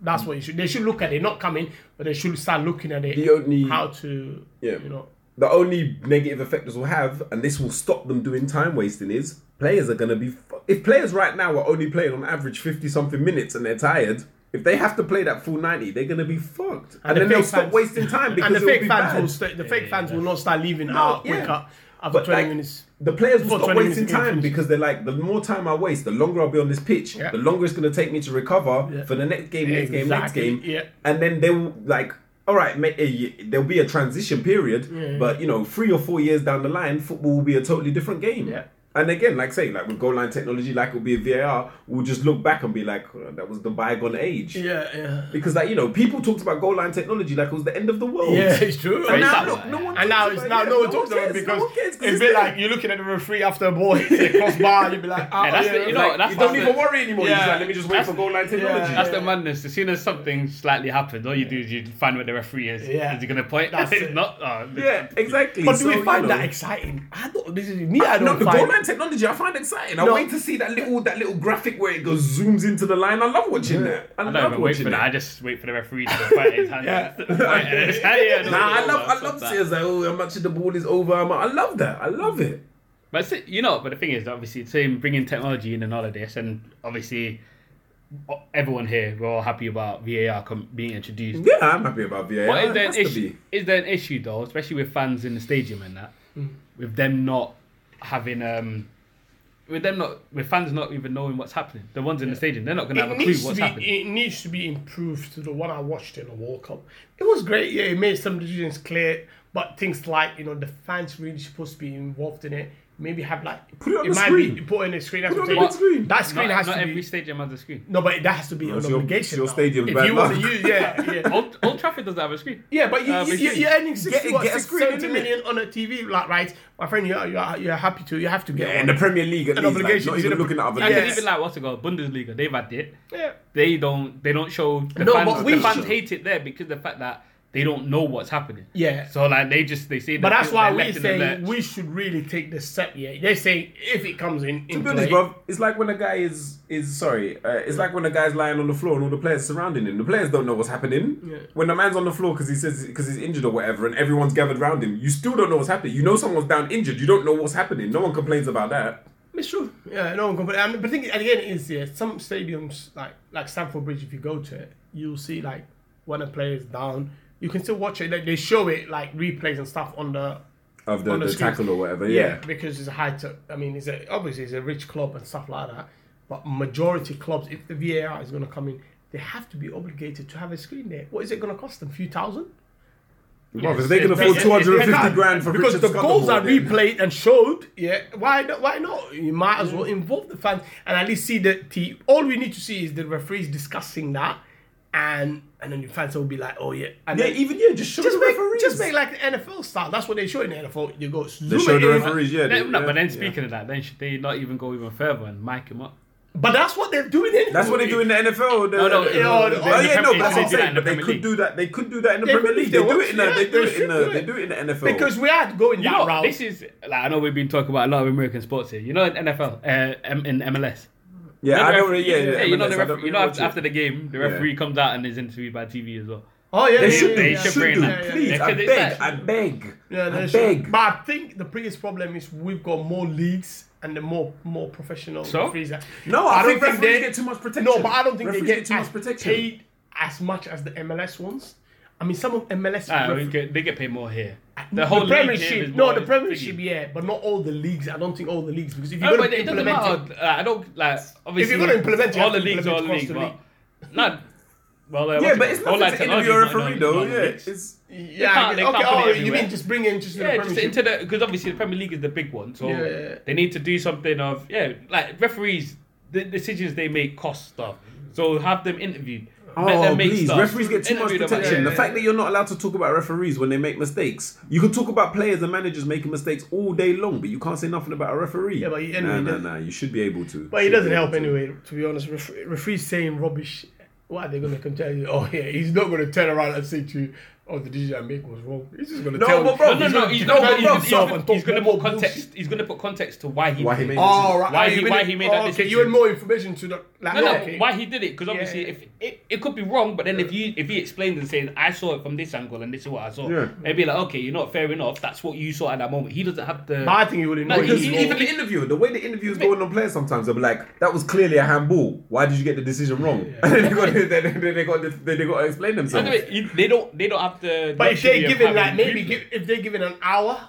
That's what you should. They should look at it, not come in, but they should start looking at it. The only- how to, Yeah. you know, The only negative effect this will have, and this will stop them doing time wasting, is players are going to be. If players right now are only playing on average 50 something minutes and they're tired, if they have to play that full 90, they're going to be fucked. And, the then they'll fake stop wasting time because and the fake be fans bad. will stay, the fake fans will not start leaving out yeah. quicker after But 20 like, minutes. the players will Before stop wasting time finishes. because they're like, the more time I waste, the longer I'll be on this pitch, Yeah. the longer it's going to take me to recover Yeah. for the next game, next game, next game. yeah. And then they'll like, all right, eh, there'll be a transition period, but you know, three or four years down the line, football will be a totally different game. Yeah. And again, like say, like with goal line technology, like it'll be a VAR, we'll just look back and be like, "Oh, that was the bygone age. Yeah, yeah. Because like you know, people talked about goal line technology like it was the end of the world. Yeah, it's true. And And now, look, no one and now talks it's about now it. no one talks about it because one cares, 'cause it's a it's bit like you're looking at the referee after a ball hits a crossbar, you'd be like, oh, Yeah, that's yeah, the- you know, like, that's you don't the- even worry anymore. Yeah. like, let me just wait for goal line technology. That's Yeah. the madness. As soon as something slightly happens, all you do is you find where the referee is. Yeah. Is he going to point? That's That's it. not. Oh, Yeah, exactly. But do we find that exciting? I don't. This is me. I don't find. Line technology I find exciting. I No. wait to see that little that little graphic where it goes zooms into the line. I love watching that. I, I don't love even wait watching for that. I just wait for the referee to fight his hand. Yeah. Fight, and it's- yeah, Nah, I love I love like seeing like, oh, how much of the ball is over. I'm- I love that. I love it. But see, you know, but the thing is, obviously, same bringing technology in and all of this, and obviously, everyone here we're all happy about VAR com- being introduced. Yeah, I'm happy about VAR. What is It there an has to issue? be. Is there an issue though, especially with fans in the stadium and that, hmm. with them not having um, with them not with fans not even knowing what's happening. The ones in the stadium, they're not going to have a clue what's be, happening. it needs to be improved to the one I watched in the World Cup. It was great, yeah. It made some decisions clear, but things like you know the fans really supposed to be involved in it. Maybe have like Put it on the might screen. be put in the screen. That's Put it on the screen. That screen not has not to every be. stadium has a screen. No, but that has to be an it's your- obligation. it's your now. stadium, If you want to use, yeah, yeah. Old, Old Trafford doesn't have a screen. Yeah, but you, Uh, you, but you, see- you're earning 60, Get- what, get a 60, screen, 70 on a TV, like, right? My friend, you're, you're, you're happy to. You have to get Yeah, in the Premier League, at An least, like, obligation not is even looking at other And Yes. even like what's it called, Bundesliga, they've had it. Yeah. They don't. They don't show the No, fans. but we the fans hate it there because the fact that they don't know what's happening. Yeah. So like they just they say. But that's why we're left in the saying lurch. we should really take the step. Yeah, they say if it comes in, To in be honest, bro, it's like when a guy is is sorry. Uh, it's like when a guy's lying on the floor and all the players surrounding him. The players don't know what's happening. Yeah. When the man's on the floor because he says because he's injured or whatever, and everyone's gathered around him, you still don't know what's happening. You know someone's down injured. You don't know what's happening. No one complains about that. It's true. Yeah, no one complains. And but the thing again is, yeah, some stadiums like like Stamford Bridge, if you go to it, you'll see like when a player is down, you can still watch it. Like, they show it like replays and stuff on the Of the, the the tackle or whatever. yeah, Yeah. because it's a high. T- I mean, it's a obviously it's a rich club and stuff like that. But majority clubs, if the VAR is going to come in, they have to be obligated to have a screen there. What is it going to cost them? A few thousand? Bruv, if they can Yes, afford yes, two yes, hundred and fifty grand for because Richard the goals are then- replayed and showed. Yeah, why not? Why not? You might as well involve the fans and at least see the team. All we need to see is the referees discussing that, and and then the fans will be like, oh yeah, and Yeah, then even yeah, just show just the make referees. just make like the NFL style. That's what they show in the NFL. You go zoom show it the in. referees, yeah. No, they- no, yeah, but then yeah. speaking of that, then should they not even go even further and mic him up? But that's what they're doing. Anyway. That's what they do in the NFL. The, No, no, the- in the- oh, in the yeah, Premier no, but that's they what I'm saying. But they could do that. They could do that in the They Premier League. they They do it in the. yeah, They do they it in the. They do it in the NFL. because we are going You that know, route. this is like I know we've been talking about a lot of American sports here. You know, in NFL, uh, in MLS. Yeah, I The don't ref- really. Yeah, you know, the ref- you know after, after the game, the Yeah. referee comes out and is interviewed by TV as well. oh yeah, They yeah, should. yeah, They yeah, should bring do. that. Please, Yeah, I 'cause it's beg. like- I beg. Yeah, I should. beg. But I think the biggest problem is we've got more leagues and the more more professional So? referees. No, I, I don't think they get too much protection. No, but I don't think referees they get too much protection. paid as much as the MLS ones. I mean, some of MLS. Ah, ref- get, they get paid more here. the, The whole league Premiership, no, the Premiership, thingy. yeah, but not all the leagues. I don't think all the leagues because if you're No, going to implement matter. it, Like, I don't like. Obviously, gonna implement it, all the leagues, all the implement league, it across but not. Well, uh, Yeah, but it's called? nothing All to interview a technology is not referee though. Yeah, it's yeah, can't- they okay. can't put Oh, you mean just bring in just to the Yeah, just into the because obviously the Premier League is the big one, so Yeah. they need to do something of yeah, like referees, the decisions they make cost stuff. So have them interviewed. Let Oh, make please. stuff. Referees get too much Interview them about protection. it. The fact that you're not allowed to talk about referees when they make mistakes. You can talk about players and managers making mistakes all day long, but you can't say nothing about a referee. Yeah, but he- nah, anyway, nah, that- nah. You should be able to. But it doesn't help to. anyway, to be honest. Ref- referees saying rubbish. What are they going to come tell you? Oh, yeah, he's not going to turn around and say to you, oh, the decision I make was wrong. He's just going to No, tell but you. bro, No, no, no. gonna He's, defend no, but he's, he's, himself gonna- and talk he's gonna put context. He's gonna put context to why he. Why he it. made Oh, right. Why he- why he made that oh, Okay, decision. you want more information to the. Like, No, no, okay. why he did it? Because obviously, Yeah. if it, it could be wrong, but then if you if he explained and said, "I saw it from this angle and this is what I saw," Yeah. they'd be like, "Okay, you're not fair enough. That's what you saw at that moment." He doesn't have the. But I think he would No, know. Because he- he's he- even the interview, the way the interview is going on players sometimes, they'll be like, "That was clearly a handball. Why did you get the decision wrong?" And then they got, to- they, they got, to- they got to explain themselves. the way, you- they don't. They don't have the. But if they of given having like maybe give, if they're given an hour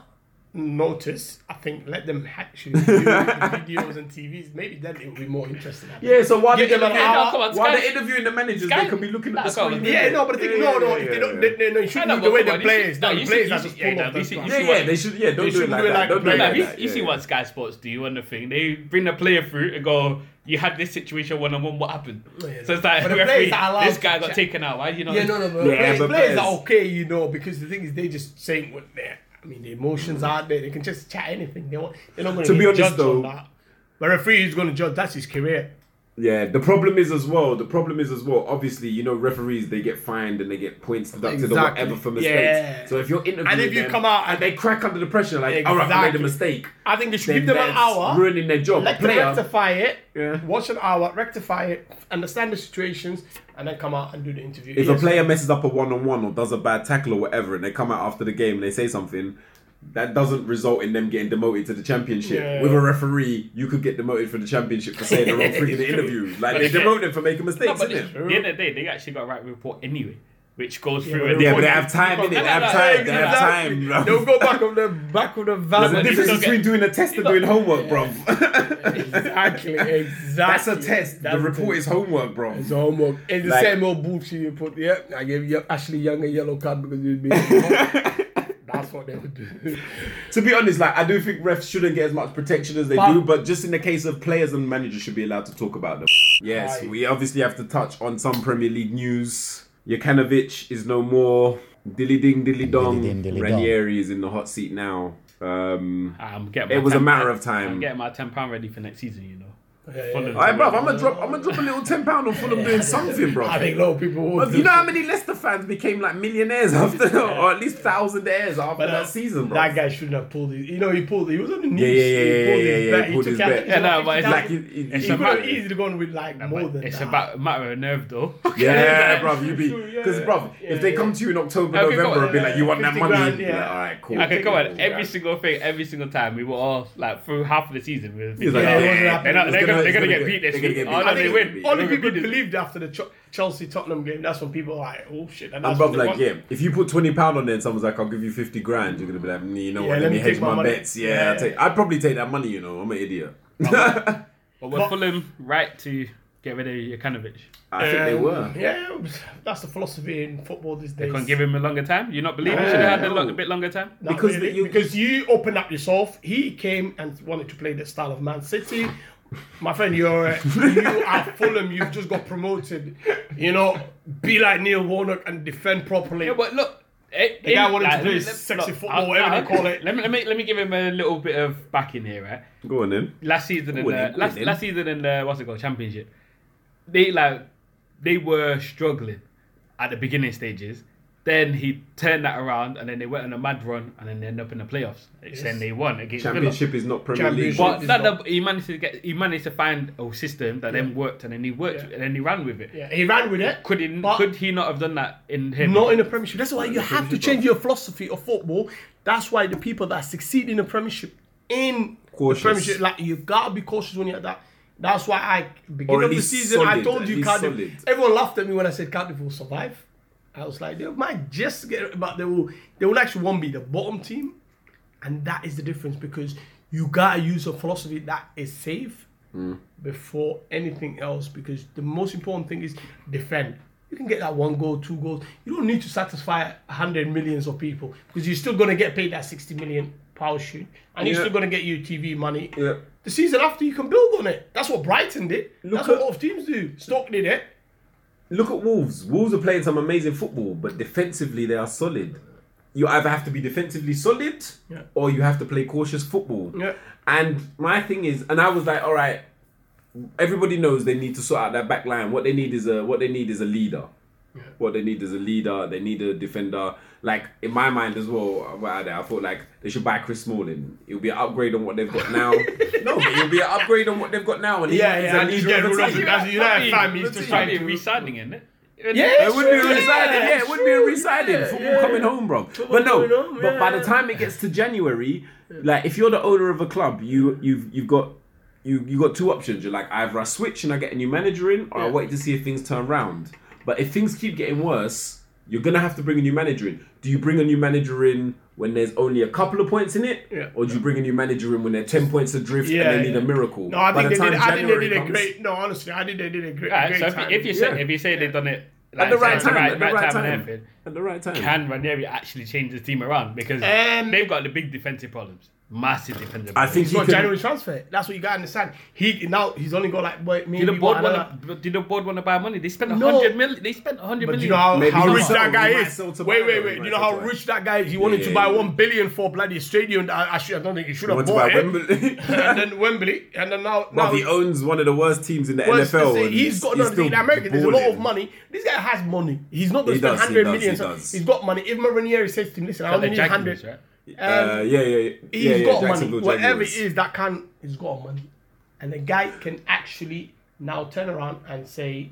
notice, I think let them actually do the videos and TVs. Maybe then it will be more interesting. Yeah, so while they're them an interviewing, hour. come on, while Sky- they're interviewing the managers, Sky- they could be looking at Nah, the come screen. Yeah, no, but the thing, no, no, if they don't, they, they, no, you shouldn't No, do the way but the come on, players, you no, see- the you players see- are you just see- pull no, off you the see- you grass. Yeah, yeah, they should. Yeah, don't do it like that. Don't do it like you, that. you see what Sky Sports do on the thing. They bring the player through and go, "You had this situation one on one. What happened?" Yeah. So it's like, referee, players are this to guy got chat. taken out. Why you know? Yeah, no, no, but Yeah, players, but players are okay, you know, because the thing is, they just saying what they're. I mean, the emotions are there. They can just chat anything. They want. They're not going To to be honest, judge though- on that. But referee is going to judge. That's his career. Yeah, the problem is as well. The problem is as well. Obviously, you know, referees they get fined and they get points deducted or whatever for mistakes. Yeah. So if you're interviewing And if you them come out and they crack under the pressure, like, all right, I made a mistake. I think they should give them an hour. ruining their job. Let them rectify it. Yeah. Watch an hour, rectify it, understand the situations, and then come out and do the interview. if Yes. a player messes up a one on one or does a bad tackle or whatever, and they come out after the game and they say something, that doesn't result in them getting demoted to the championship. Yeah. With a referee, you could get demoted for the championship for saying the wrong thing in the interview. Like they demote them for making No, mistakes, but isn't at the end of the day, they actually got a right report anyway, which goes Yeah, through. and Yeah, but they have time in it. They No, no, have time. They have time, bro. They'll go back of the back of the van. There's a difference between get- doing a test and doing homework, bro. exactly, exactly. That's a test. That's the report test. is homework, bro. It's homework. It's the Like- same old bullshit you put. Yeah, I gave you Ashley Young a yellow card because you being. That's what they would do. To be honest, like I do think refs shouldn't get as much protection as they But- do, but just in the case of players and managers should be allowed to talk about them. Yes, Aye. we obviously have to touch on some Premier League news. Jokanovic is no more. Dilly ding, dilly dong. Dilly ding, dilly Ranieri is in the hot seat now. Um, I'm getting It my was a matter of time. I'm getting my ten pound ready for next season. You know. Yeah, yeah. Alright, bruv, I'm gonna drop. I'm gonna drop a little ten pound on Fulham doing something, bro. I think a lot of people would. You know how many Leicester fans became like millionaires after, or at least thousandaires after But, uh, that season, bro? That guy shouldn't have pulled his. You know, he pulled. He was on the knees. Yeah, yeah, yeah, he yeah, pulled yeah, his yeah, bet. he pulled took his bet. Yeah, no, but it's like he, he, It's He he- could about- have easily gone with like more But than it's that. about matter of nerve, though. Yeah, bro, you be because, bro, if they come to you in October, November, on, and be like, "You want that money?" yeah. like, all right, cool. Okay, come on. Every single thing, every single time, we were all like through half of the season. We were He's like, Yeah, it yeah, wasn't yeah, happening. they're not, It's they're, gonna- gonna, they're it's gonna gonna get get- beat this they're gonna week. get Oh beat. no, I they think win. Only people gonna beat this. believed after the Ch- Chelsea Tottenham game. That's when people are like, "Oh shit!" And And that's bro, what like, want. yeah, if you put twenty pound on there, and someone's like, "I'll give you fifty grand," you're gonna be like, mm, "You know Yeah, what? Let, let me me hedge my, my bets." Yeah, Yeah. I'd, take, I'd probably take that money. You know, I'm an idiot. But with But- Fulham right to get rid of Jokanovic? I think they Um, were. Yeah, that's the philosophy in football these days. They can't give him a longer time. You not believe he should have had a, lo- a bit longer time? Not Because really, you- because you opened up yourself. He came and wanted to play the style of Man City. My friend, you're uh, you are Fulham. You've just got promoted. You know, be like Neil Warnock and defend properly. Yeah, but look. eh, The guy in- wanted to like, play sexy look, football, I'll- whatever I'll- they call it. Let me, let me let me give him a little bit of backing here, right? Go on then. last season in Go the in, go last, in. last season in the what's it called championship, they like they were struggling at the beginning stages. Then he turned that around, and then they went on a mad run, and then they ended up in the playoffs. Then they won against Villa. Championship is not Premier League. But that, not- he managed to get he managed to find a system that then worked, and then he worked, Yeah. and then he ran with it. Yeah, he ran with it. Could he could he not have done that in him? Not in the Premiership. That's why you have to Premiership, change your philosophy of football. That's why the people that succeed in the Premiership, in Cautious. the Premiership, like you gotta be cautious when you're at that. That's why I beginning of the least season I told you Cardiff. solid. Everyone laughed at me when I said Cardiff will survive. I was like, they might just get, it, but they will. They will actually won't be the bottom team, and that is the difference because you gotta use a philosophy that is safe hmm. before anything else. Because the most important thing is defend. You can get that one goal, two goals. You don't need to satisfy hundred millions of people because you're still gonna get paid that sixty million pound shoot, and you're still gonna get your TV money. Yeah. The season after, you can build on it. That's what Brighton did. Look That's what at- a lot of teams do. Stoke did it. Look at Wolves. Wolves are playing some amazing football, but defensively they are solid. You either have to be defensively solid, Yeah. or you have to play cautious football. Yeah. And my thing is, and I was like, all right, everybody knows they need to sort out that back line. What they need is a what they need is a leader. What they need is a leader. They need a defender. Like in my mind as well, what are they? I thought like they should buy Chris Smalling. It'll be an upgrade on what they've got now. no, but it'll be an upgrade on what they've got now. And he- Yeah, yeah, and he's getting of the rid of team. it. That's- you know, fam, he's just trying to- re-signing, isn't it? Yeah, It would be a resigning, yeah, yeah, it would be a resigning. yeah, Football yeah. coming home, bro. Football But no, home, but by the time it gets to January, like if you're the owner of a club, you you've you've got you you got two options. You're like either I switch and I get a new manager in, or I wait to see if things turn round. But if things keep getting worse, you're gonna have to bring a new manager in. Do you bring a new manager in when there's only a couple of points in it, Yeah. or do you bring a new manager in when they're ten points adrift Yeah, and they need yeah. a miracle? No, I think the they did. time I think they January did a great. No, honestly, I think they did a great. Alright, great so if, time. if you say Yeah. if you say they've done it At the right say, time, at the right and time, everything, at the right time. can Ranieri actually change the team around because Um, they've got the big defensive problems, massive defensive. problems. I think He's he got could- January transfer. That's what you got to understand. He now he's only got like what, maybe Did the board what, I don't want know. to? Did the board want to buy money? They spent a No. hundred million. They spent a hundred do you know how, Maybe how rich that guy is? Wait, wait, wait. Do you know how rich that guy is? He wanted Yeah, to buy yeah. one billion for bloody stadium. that I, actually, I don't think he should have Want to bought it. Wembley? and then Wembley, and then now, But now he owns one of the worst teams in the well, NFL. he's got he's no, still in America. There's a lot of money. This guy has money. He's not gonna spend does, he hundred does, million. He so does. He's got money. If Ranieri says to him, "Listen, I the only need Jaguars, hundred, right? Uh, yeah, yeah, yeah. He's yeah, yeah, got money. Whatever it is that can he's got money, and the guy can actually now turn around and say,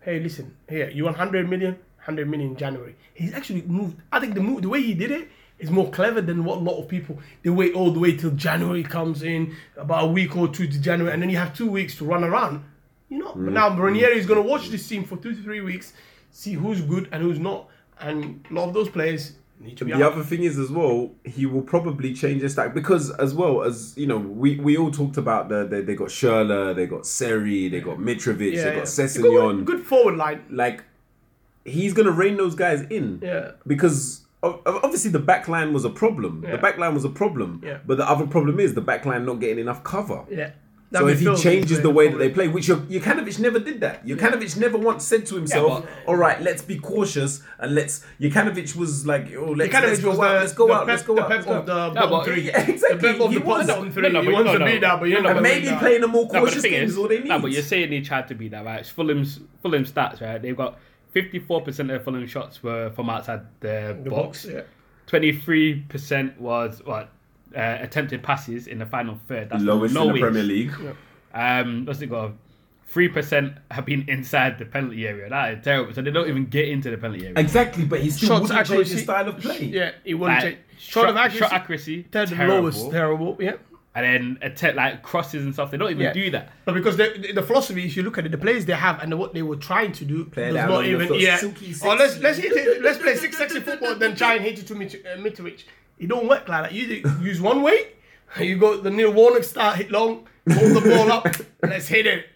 "Hey, listen, here you want 100 million? 100 million in January." He's actually moved. I think the move, the way he did it, is more clever than what a lot of people. They wait all the way till January comes in, about a week or two to January, and then you have two weeks to run around. You know, but now Ranieri is going to watch this team for two to three weeks, see who's good and who's not, and a lot of those players need to be The out. other thing is as well, he will probably change his stack because as well as you know, we, we all talked about the, the they got Schürrle, they got Seri, they got Mitrovic, they got Good- Sessegnon. Good forward line. Like he's gonna rein those guys in. Yeah. Because obviously the back line was a problem. Yeah. The back line was a problem. Yeah. But the other problem is the back line not getting enough cover. Yeah. So if he changes the way that they play, which Juk- Jokanovic never did that. Jokanovic never once said to himself, but- "All right, let's be cautious and let's." Jokanovic was like, "Oh, let's, let's go was out, the- let's go the out, let's go the out." Let's go out." the No, bottom three. Yeah, exactly. The Pep of He the was. bottom three. No, no, he but wants no, to be that, but you're not And maybe playing a more No, but the cautious game is, is all they need. no, but you're saying he tried to be that, right? It's Fulham's Fulham stats, right? They've got 54% of Fulham shots were from outside the, The box. box, yeah. 23% was what uh, attempted passes in the final third. That's lowest the in the lowest. Premier League. Um, what's it got? Three percent have been inside the penalty area. That is terrible. So they don't even get into the penalty area. Exactly, but he still Shots wouldn't change his style of play. Yeah, he wouldn't Like, take. shot, Shot of accuracy. shot accuracy, Third and terrible. lowest, terrible. Yeah. and then attack like crosses and stuff. They don't even Yeah. do that. But because the, the, the philosophy, if you look at it, the players they have and what they were trying to do, Play does not even yeah. silky, Oh, let's let's hit it. Let's play six sexy football, then try and hit it to Mit- uh, Mitrovic. It don't work like that. You use one way. You go the Neil Warnock start, hit long, hold the ball up, let's hit it.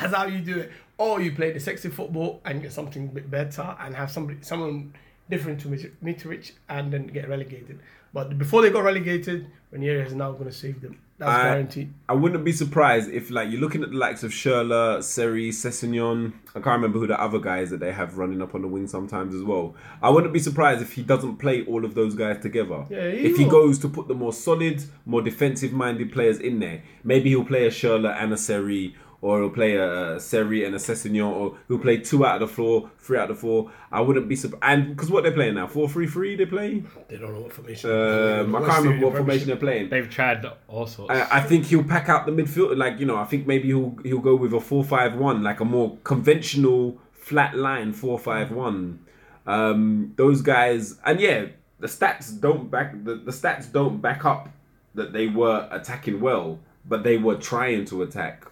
That's how you do it. Or you play the sexy football and get something a bit better and have somebody, someone different to Mit- Mitrovic and then get relegated. But before they got relegated, Ranieri is now going to save them. That's I- guaranteed. I wouldn't be surprised if, like, you're looking at the likes of Schürrle, Seri, Sessegnon. I can't remember who the other guys that they have running up on the wing sometimes as well. I wouldn't be surprised if he doesn't play all of those guys together. Yeah, he if he goes to put the more solid, more defensive-minded players in there, maybe he'll play a Schürrle and a Seri, or he'll play a, a Seri and a Sessegnon, or he'll play two out of the four, three out of the four. I wouldn't be surprised. And because what they're playing now, four-three-three, they play. They don't know what formation. Um, I can't remember what formation they're playing. They've tried all sorts. I, I think he'll pack out the midfield. Like you know, I think maybe he'll he'll go with a four-five-one, like a more conventional flat line four-five-one. Um, those guys, and yeah, the stats don't back the, the stats don't back up that they were attacking well, but they were trying to attack,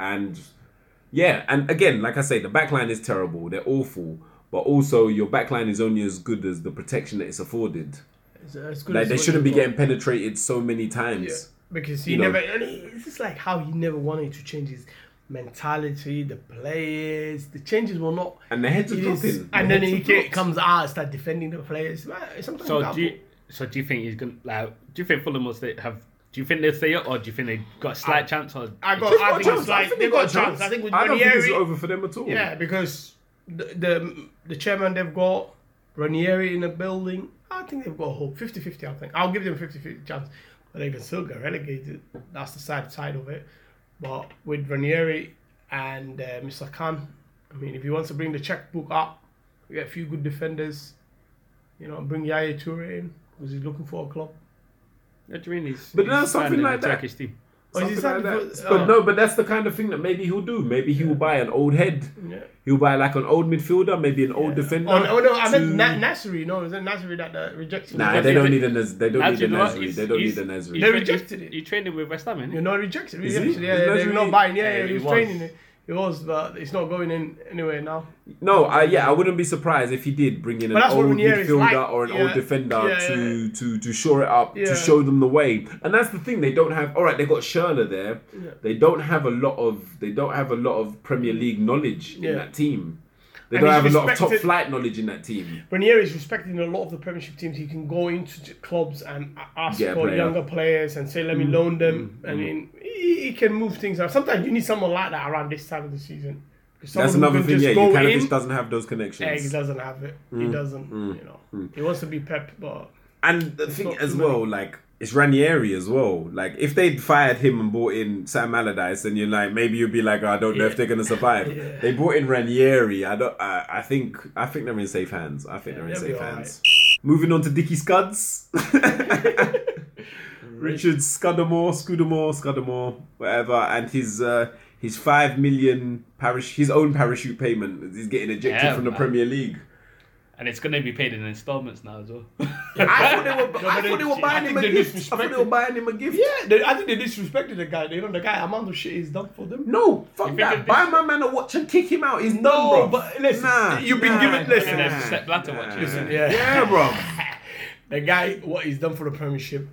and yeah, and again, like I say, the back line is terrible. They're awful. But also, your back line is only as good as the protection that it's afforded. It's, as good Like as they shouldn't be got. getting penetrated so many times. Yeah, because he You know. never. And it's just like how he never wanted to change his mentality, the players, the changes were not. And the heads are it is- dropping. The and then he are comes out and start defending the players. Man, Sometimes so do you, so do you think he's gonna like? Do you think Fulham will stay, have? Do you think they'll stay up, or do you think they got a slight chance? Or I got. I think chance. it's I like they they've got a chance. I think with I don't think it's over for them at all. yeah, because the, the the chairman they've got Ranieri in the building. I think they've got a hope. 50-50, I think. I'll give them 50-50 chance, but they can still get relegated. That's the sad side of it. But with Ranieri and uh, Mr. Khan, I mean, if he wants to bring the checkbook up, we get a few good defenders. You know, bring Yaya Toure in because he's looking for a club. What do you mean he's? But he's that's something like the that. Turkish team. Oh, is like that. for- But oh. no, but that's the kind of thing that maybe he'll do. Maybe he will buy an old head. Yeah. He'll buy like an old midfielder, maybe an old defender. Oh, no, no, I meant Na- Nasri. No, is it Nasri that uh, rejected Nah, they don't need a Naz- they don't need a Nasri. They don't need a Nasri. They rejected it. He trained him with West Ham, innit? You know, rejected. Is he? Yeah, yeah, Nasri- they're not buying. Yeah, Yeah, yeah, he he was was. training it. He was, but it's not going in anywhere now. No, I, yeah, I wouldn't be surprised if he did bring in an old midfielder like. or an Yeah. old defender Yeah, to, to to shore it up, to show them the way. And that's the thing; they don't have. All right, they got Schürrle there. They don't have a lot of. They don't have a lot of Premier League knowledge in that team. They And don't have a lot of top flight knowledge in that team. Ranieri is respected in a lot of the Premiership teams. He can go into clubs and ask Get for player. younger players and say, "Let me mm. loan them." Mm, I mean, mm. he, he can move things around. Sometimes you need someone like that around this time of the season. That's another thing. Yeah, just go Jokanovic in. doesn't have those connections. Yeah, he doesn't have it. He doesn't. You know, he wants to be Pep, but And the thing as too well, like it's Ranieri as well. Like if they'd fired him and brought in Sam Allardyce, then you're like maybe you'd be like, oh, I don't know if they're gonna survive. Yeah. They brought in Ranieri. I don't. I, I think. I think they're in safe hands. I think they're in safe hands. Moving on to Dicky Scuds. Richard Scudamore, Scudamore, Scudamore, whatever, and his uh, his five million parish his own parachute payment. He's getting ejected Yeah, from the man. Premier League. And it's going to be paid in installments now as well. I thought they were. I thought they were I buying think him a they gift. I thought they were disrespected- buying him a gift. yeah, they, I think they disrespected the guy. You know, the guy amount of shit he's done for them. No, fuck You that. Buy my man a watch and kick him out. He's done, No, bro. but listen, nah, you've been nah, given- listen, nah, there's Sepp Blatter watch, nah. listen, yeah. yeah, bro. The guy, what he's done for the Premiership.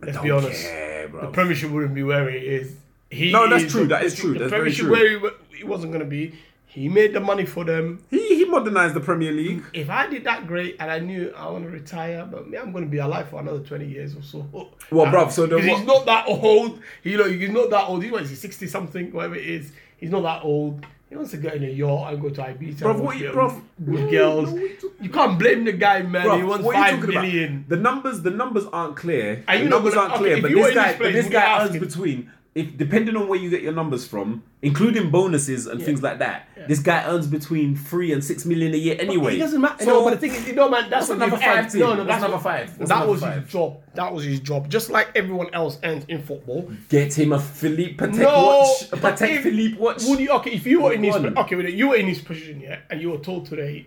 Let's be honest. care, bro. The Premiership wouldn't be where it is. He No, that's is true, that is true, The that's very Premiership true. where he, wa- he wasn't going to be. He made the money for them. he he modernized the Premier League. If I did that great and I knew I want to retire, but me, I'm going to be alive for another 20 years or so. Well, bruv, so what- he's not that old. You know, he's not that old. He's what is he, 60 something, whatever it is. He's not that old. He wants to get in a yacht and go to Ibiza. Bruv, what you- bruv, Good no, girls. no, you can't blame the guy, man. Bro, he wants what are you five million. about? The numbers, the numbers aren't clear. Are the numbers gonna- aren't okay, clear, but this guy, but this guy earns between. If depending on where you get your numbers from, including bonuses and things like that, this guy earns between three and six million a year anyway. It doesn't matter. So, no, but the thing is, you know, man, that's, That's another five team. No, no, That's that's another five. That's that another was five. his job. That was his job. Just like everyone else earns in football. get him a Philippe Patek No, watch, a but Patek if- Philippe watch. Would you okay if you were in his One. okay, you were in his position, yeah, and you were told today,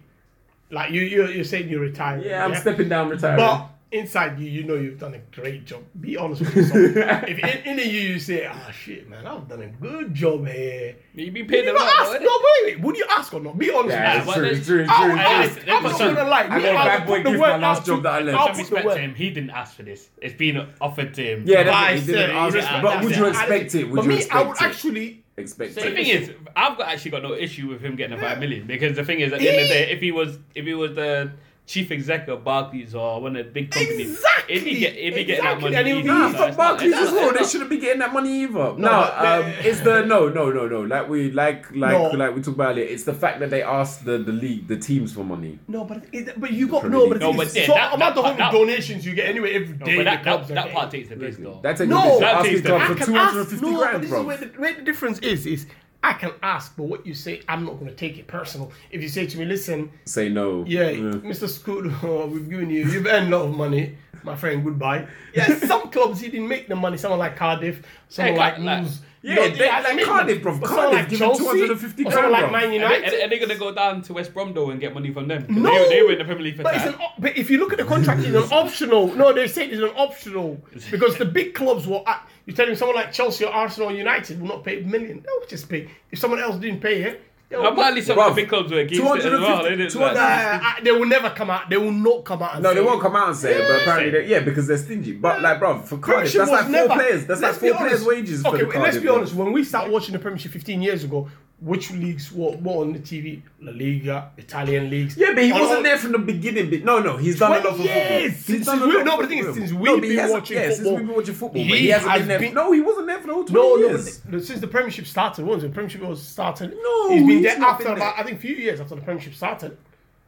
like you you you're saying you're retiring. yeah, I'm stepping down, retiring. But inside you, you know you've done a great job. Be honest with yourself. if in, in you you say, "Ah, shit, man, I've done a good job here," You've been would paid you a not lot, ask? though, No, wait, wait. Would you ask or not? Be honest. yeah, with it's but true, it's true, it's I'll true, ask. I'm not gonna lie. I Me, got a I'll bad boy the gift my last job that I left. I'll Some put the respect to him. He didn't ask for this. It's been offered to him. Yeah, I definitely. said Didn't it, ask, but would you expect it? Would but you me, I would actually expect. So the thing is, I've got actually got no issue with him getting a five million because the thing is, at the end of the day, if he was if he was the chief executive of Barclays or one of the big companies, Exactly. if he get if he getting that Exactly. money, And he'll be- Nah, so for not- Barclays it's as well. it's They shouldn't be getting that money either. No, but um, it's the no, no, no, no. Like we like like No. like we talked about it. It's the fact that they asked the the league, the teams for money. No, but it, but you got Premier no, but, No, the but thing yeah, so that- amount that of part- that- donations you get anyway every No, day. but the that, clubs that, that part takes the piss though. That's a No, good that asking takes the- club for can two hundred and ask. fifty No, grand, this bro. is where the difference is. Is I can ask, but what you say, I'm not going to take it personal. If you say to me, listen, Say no. yeah, Mr. Scoot, oh, we've given you, you've earned a lot of money, my friend. Goodbye. Yeah, some clubs he didn't make the money. Someone like Cardiff, someone Hey, like Car- like- Wolves. Yeah, you know, they- had like Cardiff, money. bruv. Cardiff like give him Chelsea, 250 or someone like bruv. Man Are they, United. are they going to go down to West Brom though and get money from them? No, they, they were in the Premier League for but, it's an, op- but if you look at the contract, it's an optional. No, they say it's an optional because the big clubs will. act- You're telling me someone like Chelsea or Arsenal or United will not pay a million. They'll just pay. If someone else didn't pay it, they'll Apparently, some Bruv, of the big clubs were against it as well. 250 They didn't, 200 like, I- they will never come out. They will not come out. And No, they won't come out and say it, but apparently, they, yeah, because they're stingy. But like, bro, for Cardiff, Premiership that's like four never- players. That's like let's be four players' honest. wages for Okay, the wait, Cardiff. let's be bro. honest. When we started watching the Premiership 15 years ago, which leagues were, were on the TV? La Liga, Italian leagues. Yeah, but he wasn't there from the beginning. But no, no, he's done a lot for 20 football. years He's since a we- no, but the thing is, since No, we've he been watching yeah, since football, we've been watching football, but he he hasn't has been there. been- no, he wasn't there for the whole 20 No, no, years. the- since the Premiership started, once the Premiership was started, No, he's been he's there after about there. I think a few years after the Premiership started.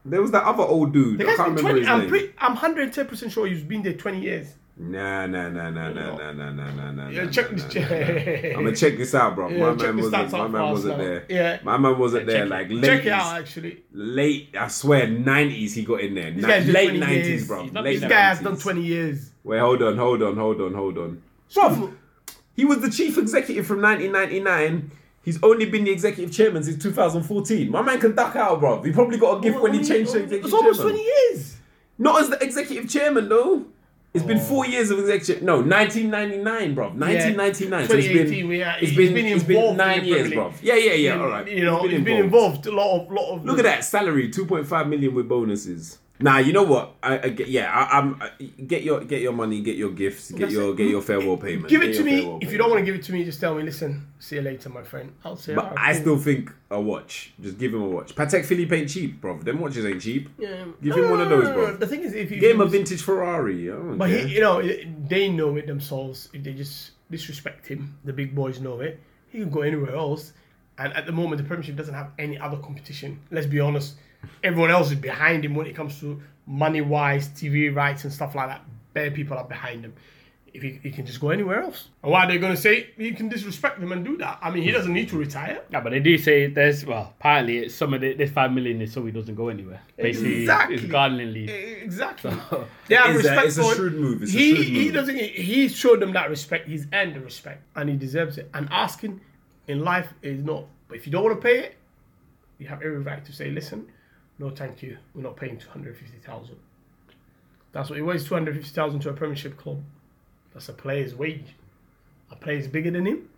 There was that other old dude. I can't remember 20, his I'm name. I'm 110 percent sure he's been there 20 years. Nah, nah, nah, nah, nah, nah, nah, nah, nah, nah. Yeah, nah, check nah, this. nah, nah. I'm gonna check this out, bro. Yeah, my man wasn't. My man wasn't now. there. Yeah. my man wasn't Yeah, there. check Like late, Check it out, actually. late. I swear, nineties he got in there. Ni- guy's done late 20 nineties, years. bro. Late This been guy has done 20 years. Wait, hold on, hold on, hold on, hold on. Bruv, he was the chief executive from 1999. He's only been the executive chairman since 2014. My man can duck out, bro. He probably got a gift when he changed to executive It's almost chairman. 20 years. Not as the executive chairman, though. It's been four oh. years of executive. No, 1999, bro. 1999. so it's 2018, been, we are- it's been, been it's been involved in nine years, bro. Yeah, yeah, yeah. Been- All right. You know, He's he's been involved a lot of lot of. Look at that salary, 2.5 million with bonuses. Nah, you know what? I, I get, yeah, I, I'm I, get your get your money, get your gifts, get That's your it. get your farewell payment. Give it to me. If you don't want to give it to me, just tell me. Listen, see you later, my friend. I'll say. But I cool. still think a watch. Just give him a watch. Patek Philippe ain't cheap, bro. Them watches ain't cheap. Yeah. Give him one of those, bro. Uh, the thing is, if you Get him a vintage Ferrari. But he, you know, they know it themselves. If they just disrespect him, the big boys know it. He can go anywhere else. And at the moment, the Premiership doesn't have any other competition. Let's be honest. Everyone else is behind him when it comes to money wise, TV rights, and stuff like that. Bare people are behind him. If he, he can just go anywhere else. And why are they going to say he can disrespect them and do that? I mean, he doesn't need to retire. Yeah, but they do say there's well, apparently it's some of the, this five million is so he doesn't go anywhere. Basically, Exactly. it's gardening leave. Exactly. They have It's a- respect it's a for him. shrewd move. It's a he shrewd he doesn't. He showed them that respect. He's earned the respect, and he deserves it. And asking in life is not. But if you don't want to pay it, you have every right to say, "Listen, no, thank you. We're not paying two hundred fifty thousand. That's what it was. Two hundred fifty thousand to a Premiership club. That's a player's wage. A player's bigger than him.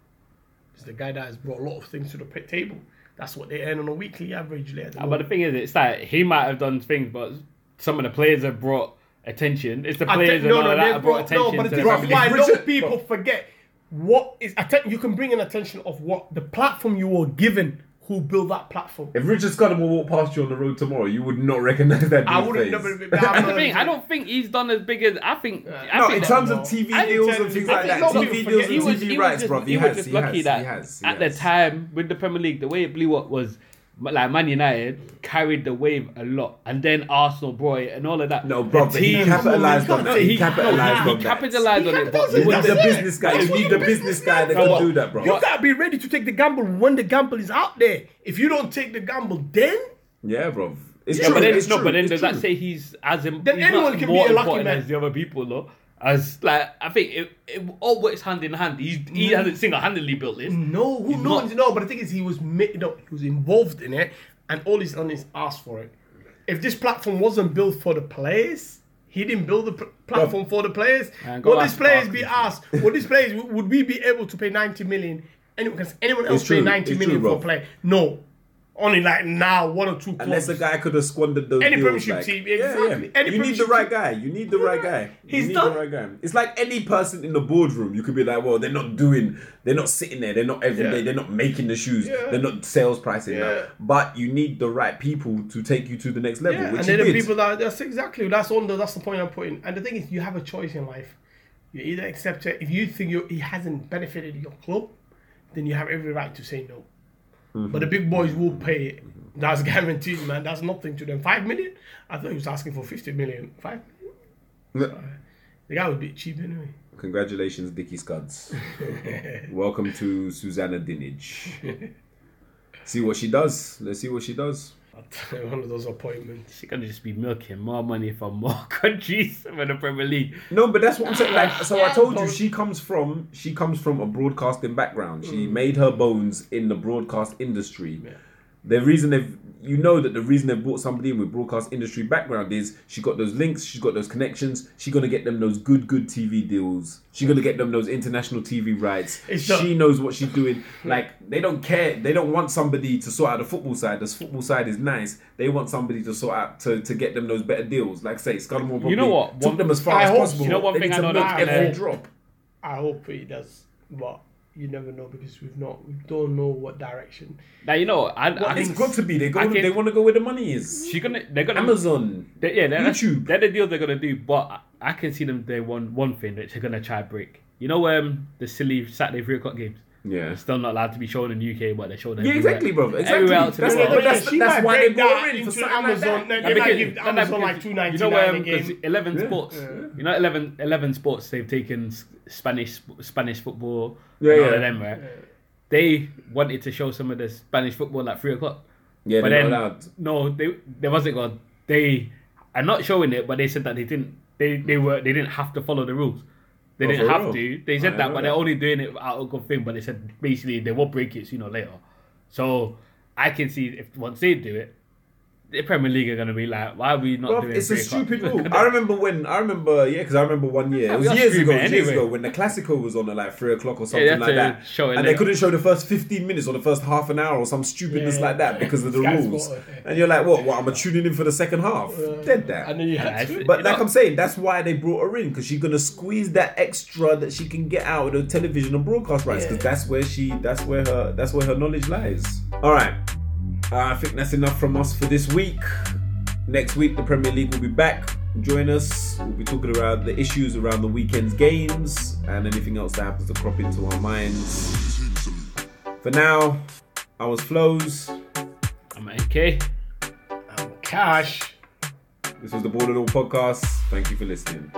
It's the guy that has brought a lot of things to the table. That's what they earn on a weekly average. At the Uh, But the thing is, it's that he might have done things, but some of the players have brought attention. It's the I players think- and all that have brought brought- attention no, but to the the thing is why League. a lot of people forget what is atten- you can bring an attention of what the platform you were given who built that platform. If Richard Scudder will walk past you on the road tomorrow, you would not recognize that. I wouldn't face. never. That's the thing. I don't think he's done as big as I think. I No, think in terms of TV I deals and things like that, a lot of TV deals and TV rights, was just, bro. he He was just lucky that he has, he at the time with the Premier League, the way it blew up was like Man United carried the wave a lot, and then Arsenal brought it and all of that. No, bro, The but he capitalized on No, that. He he capitalized on that. capitalized on it, but capitalized it on You need the business guy. You need the business guy that No, can do that, bro. You gotta be ready to take the gamble when the gamble is out there. If you don't take the gamble, then Yeah, bro. It's Yeah, true. but then it's no, true. but then it's does true. that say he's as im- Then he's anyone can be a lucky important man. as the other people though? As like I think it, it all works hand in hand. He's, he mm. hasn't single handedly built this. no, who He's knows? not- No, but the thing is, he was ma- no, he was involved in it, and all he's done is ask for it. If this platform wasn't built for the players. He didn't build the pl- platform for the players. Man, go Would these players be asked? Would these players would we be able to pay ninety million? Anyone can anyone else It's true, pay ninety it's million true, for a bro. player? No. Only like now, one or two clubs. Unless a guy could have squandered those Any deals, Premiership like- team, Yeah, exactly. yeah. Any you need the right guy. You need the right guy. You He's need done- the right guy. It's like any person in the boardroom. You could be like, well, they're not doing, they're not sitting there, they're not every day, Yeah. they're not making the shoes, Yeah. they're not sales pricing Yeah. now. But you need the right people to take you to the next level, Yeah, which and you then the people that that's exactly that's on the that's the point I'm putting. And the thing is, you have a choice in life. You either accept it if you think you he hasn't benefited your club, then you have every right to say no. Mm-hmm. But the big boys will pay it. That's guaranteed, man. That's nothing to them. Five million? I thought he was asking for fifty million. Five million? The guy was a bit cheap anyway. Congratulations, Dicky Scuds. Welcome to Susanna Dinnage. see what she does. Let's see what she does. One of those appointments. She's gonna just be milking more money from more countries for the Premier League. No, but that's what I'm saying. Like, so I told you, she comes from she comes from a broadcasting background. She Mm. made her bones in the broadcast industry. The reason they've, you know, that the reason they've brought somebody in with broadcast industry background is she got those links, she's got those connections, she's gonna get them those good, good TV deals. She's gonna get them those international TV rights. It's not- she knows what she's doing. Like they don't care. They don't want somebody to sort out the football side. The football side is nice. They want somebody to sort out to, to get them those better deals. Like say, Scudamore probably You know what? took One- them as far I as hope- possible. you know one They thing I know that- every drop. I hope he does, but you never know because we've not we don't know what direction. Now you know, I, I It's think got to be. They go. They want to go where the money is. she's gonna. They're gonna. Amazon. They, yeah, they're, YouTube. They're the deal they're gonna do, but I, I can see them. They one one thing that they're gonna try break. You know, um, the silly Saturday three o'clock games. Yeah. They're still not allowed to be shown in the UK, but they're shown. Yeah, everywhere. exactly, bro. Exactly. Everywhere else in That's, the world. but that's, that's why they break brought that her in for into something like Amazon. that. They, Yeah, might give no, no, Amazon like two ninety You know, nine um, a because. Eleven Yeah. Sports. You know, 11, 11 Sports. They've taken Spanish Spanish football. Yeah, and all yeah. of them, right? They wanted to show some of the Spanish football at three o'clock. Yeah, But they're then allowed. no, they they wasn't going. They are not showing it, but they said that they didn't. They they were they didn't have to follow the rules. They Oh, didn't have real? to. They said that, but that. they're only doing it out of good thing. But they said basically they will break it sooner or later. So I can see if once they do it, the Premier League are gonna be like, why are we not Bro, doing? it's a stupid rule. I remember when I remember, yeah, because I remember one year. Yeah, It was years ago, streaming years ago, when the Classico was on at like three o'clock or something they had like that, show it and they couldn't show the first fifteen minutes or the first half an hour or some stupidness Yeah. like that because of the Sky rules. Sport. And you're like, what? What? I'm tuning in for the second half. Dead that. And then you had to. But like know- I'm saying, that's why they brought her in because she's gonna squeeze that extra that she can get out of the television and broadcast rights because Yeah. that's where she, that's where her, that's where her knowledge lies. All right, Uh, I think that's enough from us for this week. Next week, the Premier League will be back. Join us. We'll be talking about the issues around the weekend's games and anything else that happens to crop into our minds. For now, I was Flows. I'm okay. Cash. This was the and All podcast. Thank you for listening.